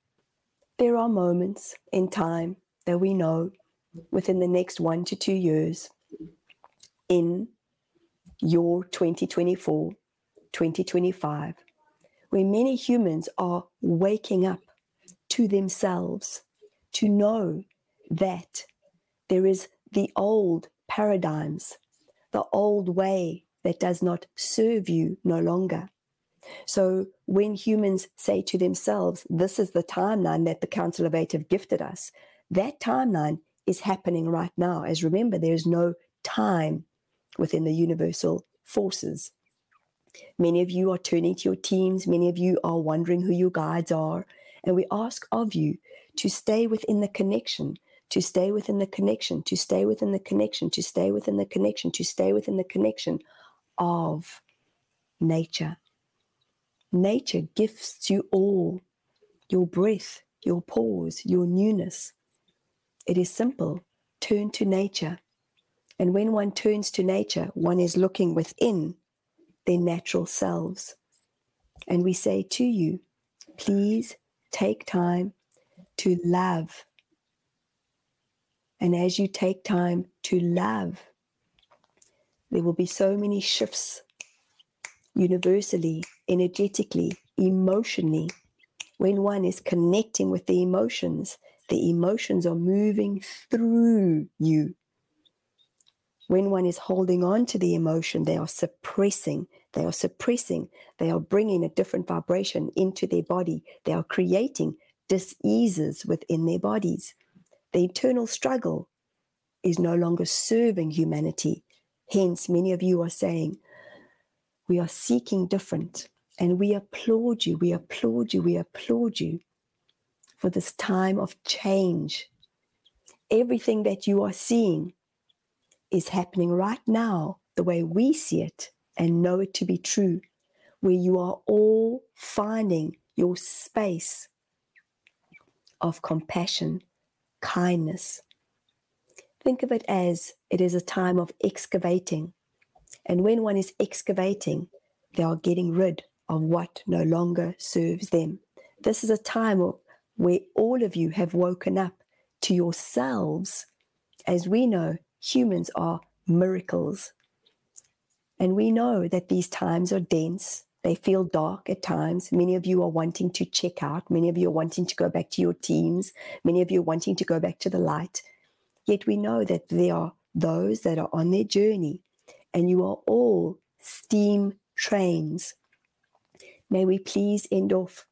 There are moments in time that we know within the next one to two years in your 2024, 2025, where many humans are waking up to themselves to know that there is the old paradigms, the old way that does not serve you no longer. So when humans say to themselves, this is the timeline that the Council of Eight have gifted us, that timeline is happening right now. As remember, there is no time within the universal forces. Many of you are turning to your teams, many of you are wondering who your guides are. And we ask of you to stay within the connection, to stay within the connection, to stay within the connection, to stay within the connection, to stay within the connection of nature. Nature gifts you all your breath, your pause, your newness. It is simple. Turn to nature. And when one turns to nature, one is looking within their natural selves. And we say to you, please take time to love. And as you take time to love, there will be so many shifts universally, energetically, emotionally, when one is connecting with the emotions, the emotions are moving through you. When one is holding on to the emotion, they are suppressing, they are suppressing, they are bringing a different vibration into their body, they are creating diseases within their bodies. The internal struggle is no longer serving humanity. Hence, many of you are saying, We are seeking different. And we applaud you, we applaud you, we applaud you for this time of change. Everything that you are seeing is happening right now, the way we see it and know it to be true, where you are all finding your space of compassion, kindness. Think of it as it is a time of excavating. And when one is excavating, they are getting rid of what no longer serves them. This is a time where all of you have woken up to yourselves. As we know, humans are miracles. And we know that these times are dense. They feel dark at times. Many of you are wanting to check out. Many of you are wanting to go back to your teams. Many of you are wanting to go back to the light. Yet we know that there are those that are on their journey, and you are all steam trains May we please end off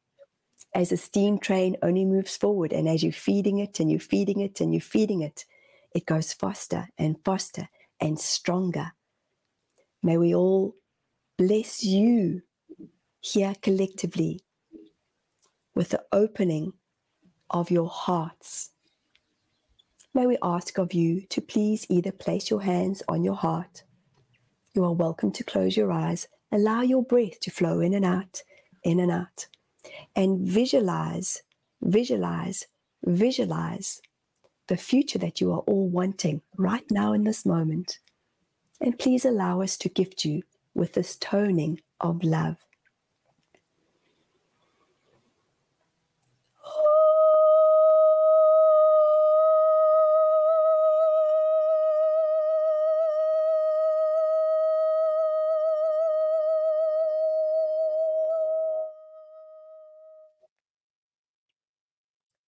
as a steam train only moves forward, and as you're feeding it and you're feeding it and you're feeding it, it goes faster and faster and stronger. May we all bless you here collectively with the opening of your hearts. May we ask of you to please either place your hands on your heart. You are welcome to close your eyes. Allow your breath to flow in and out in and out. And visualize, visualize, visualize the future that you are all wanting right now in this moment. And please allow us to gift you with this toning of love.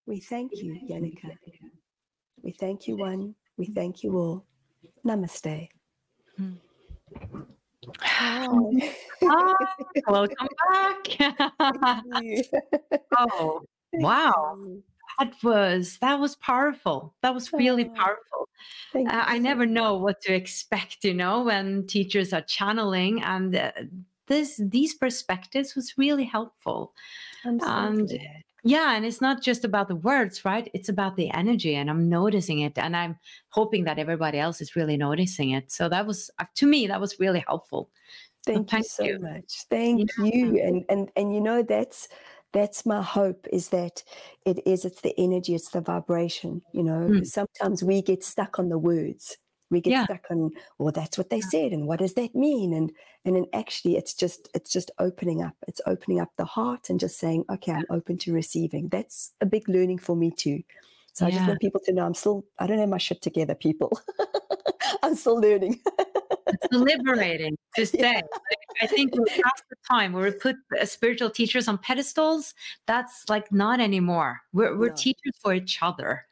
We thank you, Jannike. We thank you, one. We thank you all. Namaste. Hi. welcome back. oh, wow. That was that was powerful. That was really oh, powerful. Uh, I never know what to expect, you know, when teachers are channeling, and uh, this these perspectives was really helpful. So and glad. Yeah, and it's not just about the words, right? It's about the energy, and I'm noticing it, and I'm hoping that everybody else is really noticing it. So that was, uh, to me, that was really helpful. Thank, so thank you so you. much. Thank yeah. you, and and and you know that's that's my hope is that it is it's the energy, it's the vibration. You know, mm. sometimes we get stuck on the words we get yeah. stuck on well that's what they said and what does that mean? And and then actually it's just it's just opening up it's opening up the heart and just saying okay i'm open to receiving. That's a big learning for me too. So i just want people to know i'm still i don't have my shit together people. I'm still learning. It's liberating to say. yeah. i think past the time where we put spiritual teachers on pedestals that's like not anymore. We're, we're no. teachers for each other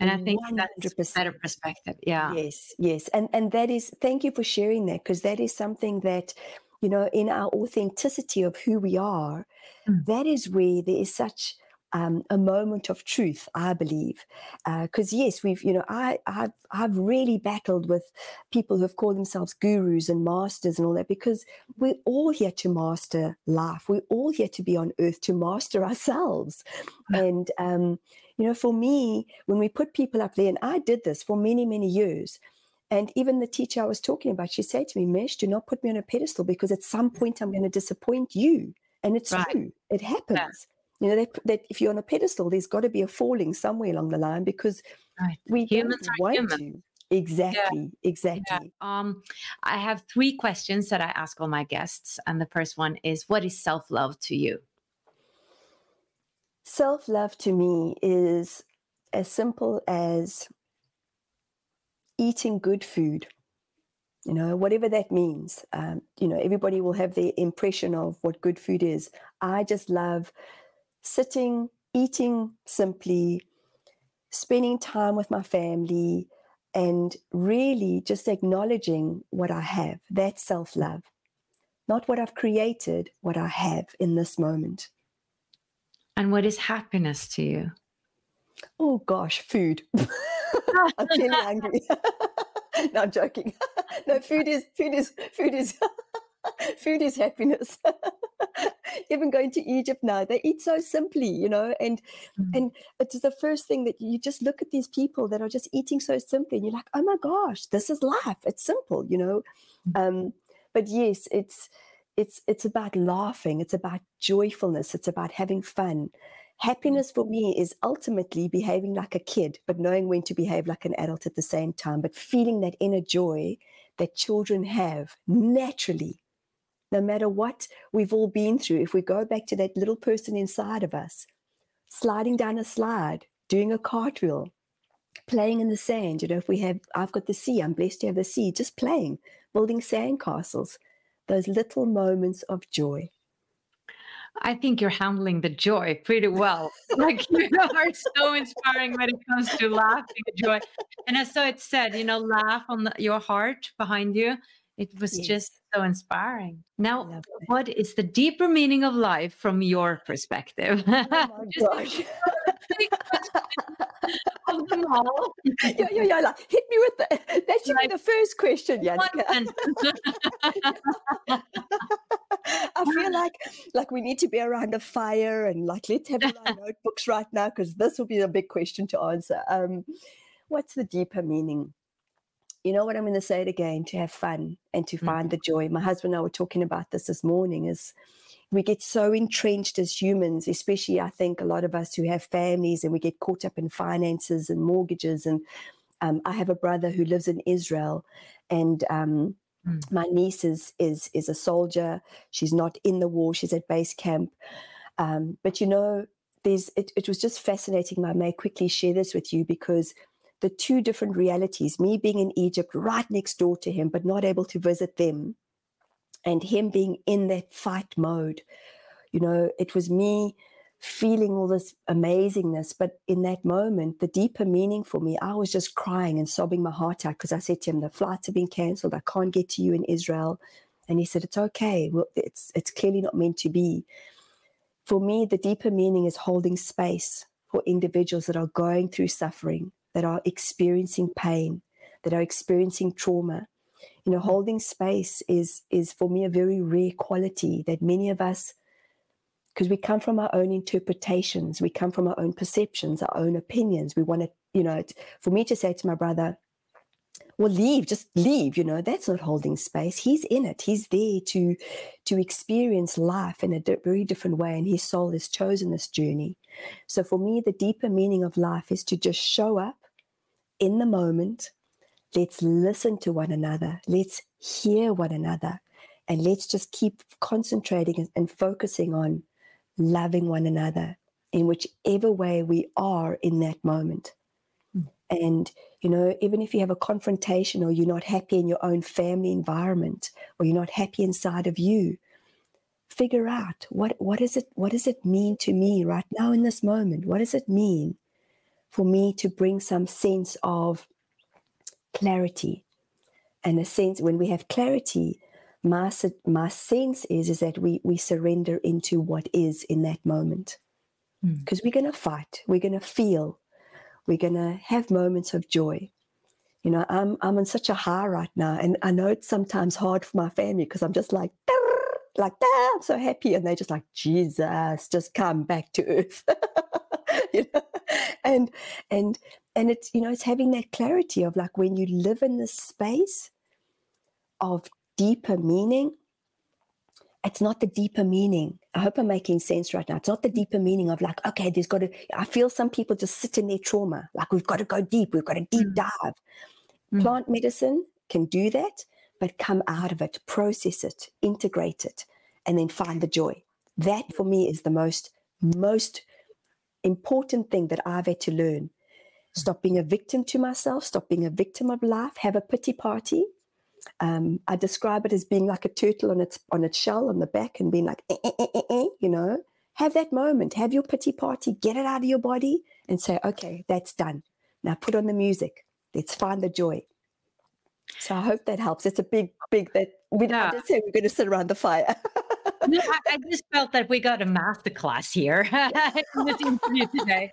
and i think 100%. that's a better perspective yeah yes yes and and that is thank you for sharing that because that is something that you know in our authenticity of who we are mm. that is where there is such um, a moment of truth, I believe, because uh, yes, we've you know I I've I've really battled with people who have called themselves gurus and masters and all that because we're all here to master life. We're all here to be on earth to master ourselves, and um, you know, for me, when we put people up there, and I did this for many many years. And even the teacher I was talking about, she said to me, Mesh, do not put me on a pedestal because at some point I'm going to disappoint you. And it's right. true. It happens. Yeah you know that, that if you're on a pedestal there's got to be a falling somewhere along the line because right. we humans don't want human. to exactly yeah. exactly yeah. um i have three questions that i ask all my guests and the first one is what is self-love to you self-love to me is as simple as eating good food you know whatever that means um, you know everybody will have their impression of what good food is i just love sitting, eating simply, spending time with my family, and really just acknowledging what I have. That's self love. Not what I've created, what I have in this moment. And what is happiness to you? Oh gosh, food. I'm feeling angry. no, I'm joking. no, food is food is food is food is happiness. Even going to Egypt now, they eat so simply, you know, and mm. and it's the first thing that you just look at these people that are just eating so simply, and you're like, oh my gosh, this is life. It's simple, you know. Mm. Um, but yes, it's it's it's about laughing, it's about joyfulness, it's about having fun. Hmm. Happiness for me is ultimately behaving like a kid, but knowing when to behave like an adult at the same time, but feeling that inner joy that children have naturally no matter what we've all been through, if we go back to that little person inside of us, sliding down a slide, doing a cartwheel, playing in the sand, you know, if we have, I've got the sea, I'm blessed to have the sea, just playing, building sandcastles, those little moments of joy. I think you're handling the joy pretty well. like you are so inspiring when it comes to laughing joy. And as so it said, you know, laugh on the, your heart behind you. It was yes. just so inspiring. Now, what is the deeper meaning of life from your perspective? Oh my gosh. Of them all. Like, hit me with the, that should like, be the first question, Jannike. I feel like like we need to be around a fire and like let's have our notebooks right now because this will be the big question to answer. Um, what's the deeper meaning? you know what I'm going to say it again to have fun and to find mm-hmm. the joy. My husband and I were talking about this this morning is we get so entrenched as humans, especially I think a lot of us who have families and we get caught up in finances and mortgages. And um, I have a brother who lives in Israel and um, mm. my niece is, is, is a soldier. She's not in the war. She's at base camp. Um, but you know, there's, it, it was just fascinating. I may quickly share this with you because the two different realities me being in Egypt right next door to him, but not able to visit them, and him being in that fight mode. You know, it was me feeling all this amazingness, but in that moment, the deeper meaning for me, I was just crying and sobbing my heart out because I said to him, The flights have been cancelled. I can't get to you in Israel. And he said, It's okay. Well, it's, it's clearly not meant to be. For me, the deeper meaning is holding space for individuals that are going through suffering, that are experiencing pain, that are experiencing trauma. You know, holding space is is for me a very rare quality that many of us, because we come from our own interpretations, we come from our own perceptions, our own opinions. We want to, you know, for me to say to my brother, well leave just leave you know that's not holding space. He's in it. He's there to to experience life in a di- very different way and his soul has chosen this journey. So for me the deeper meaning of life is to just show up in the moment let's listen to one another let's hear one another and let's just keep concentrating and focusing on loving one another in whichever way we are in that moment mm. and you know, even if you have a confrontation or you're not happy in your own family environment or you're not happy inside of you, figure out what what is it what does it mean to me right now in this moment? What does it mean for me to bring some sense of clarity? And a sense when we have clarity, my my sense is is that we we surrender into what is in that moment because mm. we're going to fight we're going to feel we're going to have moments of joy. You know, I'm I'm on such a high right now, and I know it's sometimes hard for my family because I'm just like, like that. I'm so happy, and they're just like, Jesus, just come back to earth. you know, and and and it's you know it's having that clarity of like when you live in this space of deeper meaning it's not the deeper meaning. I hope I'm making sense right now. It's not the deeper meaning of like, okay, there's got to, I feel some people just sit in their trauma. Like we've got to go deep. We've got to deep mm. dive. Mm. Plant medicine can do that, but come out of it, process it, integrate it, and then find the joy. That for me is the most, most important thing that I've had to learn. Stop being a victim to myself, stop being a victim of life, have a pity party, um, I describe it as being like a turtle on its on its shell on the back and being like, eh, eh, eh, you know, have that moment, have your pity party, get it out of your body and say, okay, that's done. Now put on the music. Let's find the joy. So I hope that helps. It's a big, big that we yeah. didn't say we're going to sit around the fire. no, I, I, just felt that we got a masterclass here in this interview today.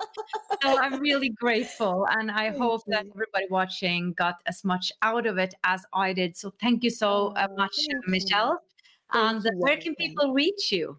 So I'm really grateful, and I thank hope you. that everybody watching got as much out of it as I did. So thank you so uh, oh, much, Michelle. And where can people reach you?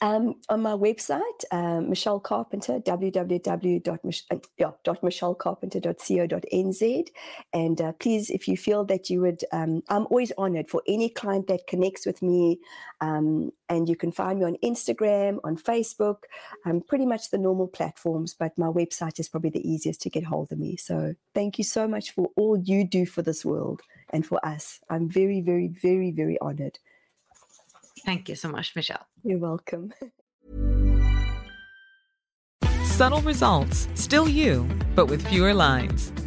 Um, on my website, um, Michelle Carpenter, www.michellecarpenter.co.nz. And uh, please, if you feel that you would, um, I'm always honored for any client that connects with me. Um, and you can find me on Instagram, on Facebook, um, pretty much the normal platforms, but my website is probably the easiest to get hold of me. So thank you so much for all you do for this world and for us. I'm very, very, very, very honored. Thank you so much, Michelle. You're welcome. Subtle results, still you, but with fewer lines.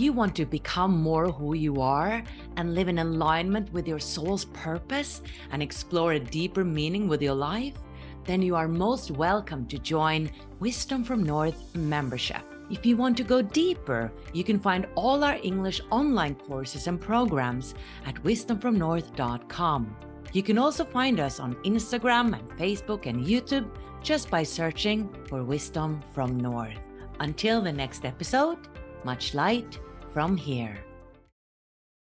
you want to become more who you are and live in alignment with your soul's purpose and explore a deeper meaning with your life, then you are most welcome to join Wisdom from North membership. If you want to go deeper, you can find all our English online courses and programs at wisdomfromnorth.com. You can also find us on Instagram and Facebook and YouTube just by searching for Wisdom from North. Until the next episode, much light from here.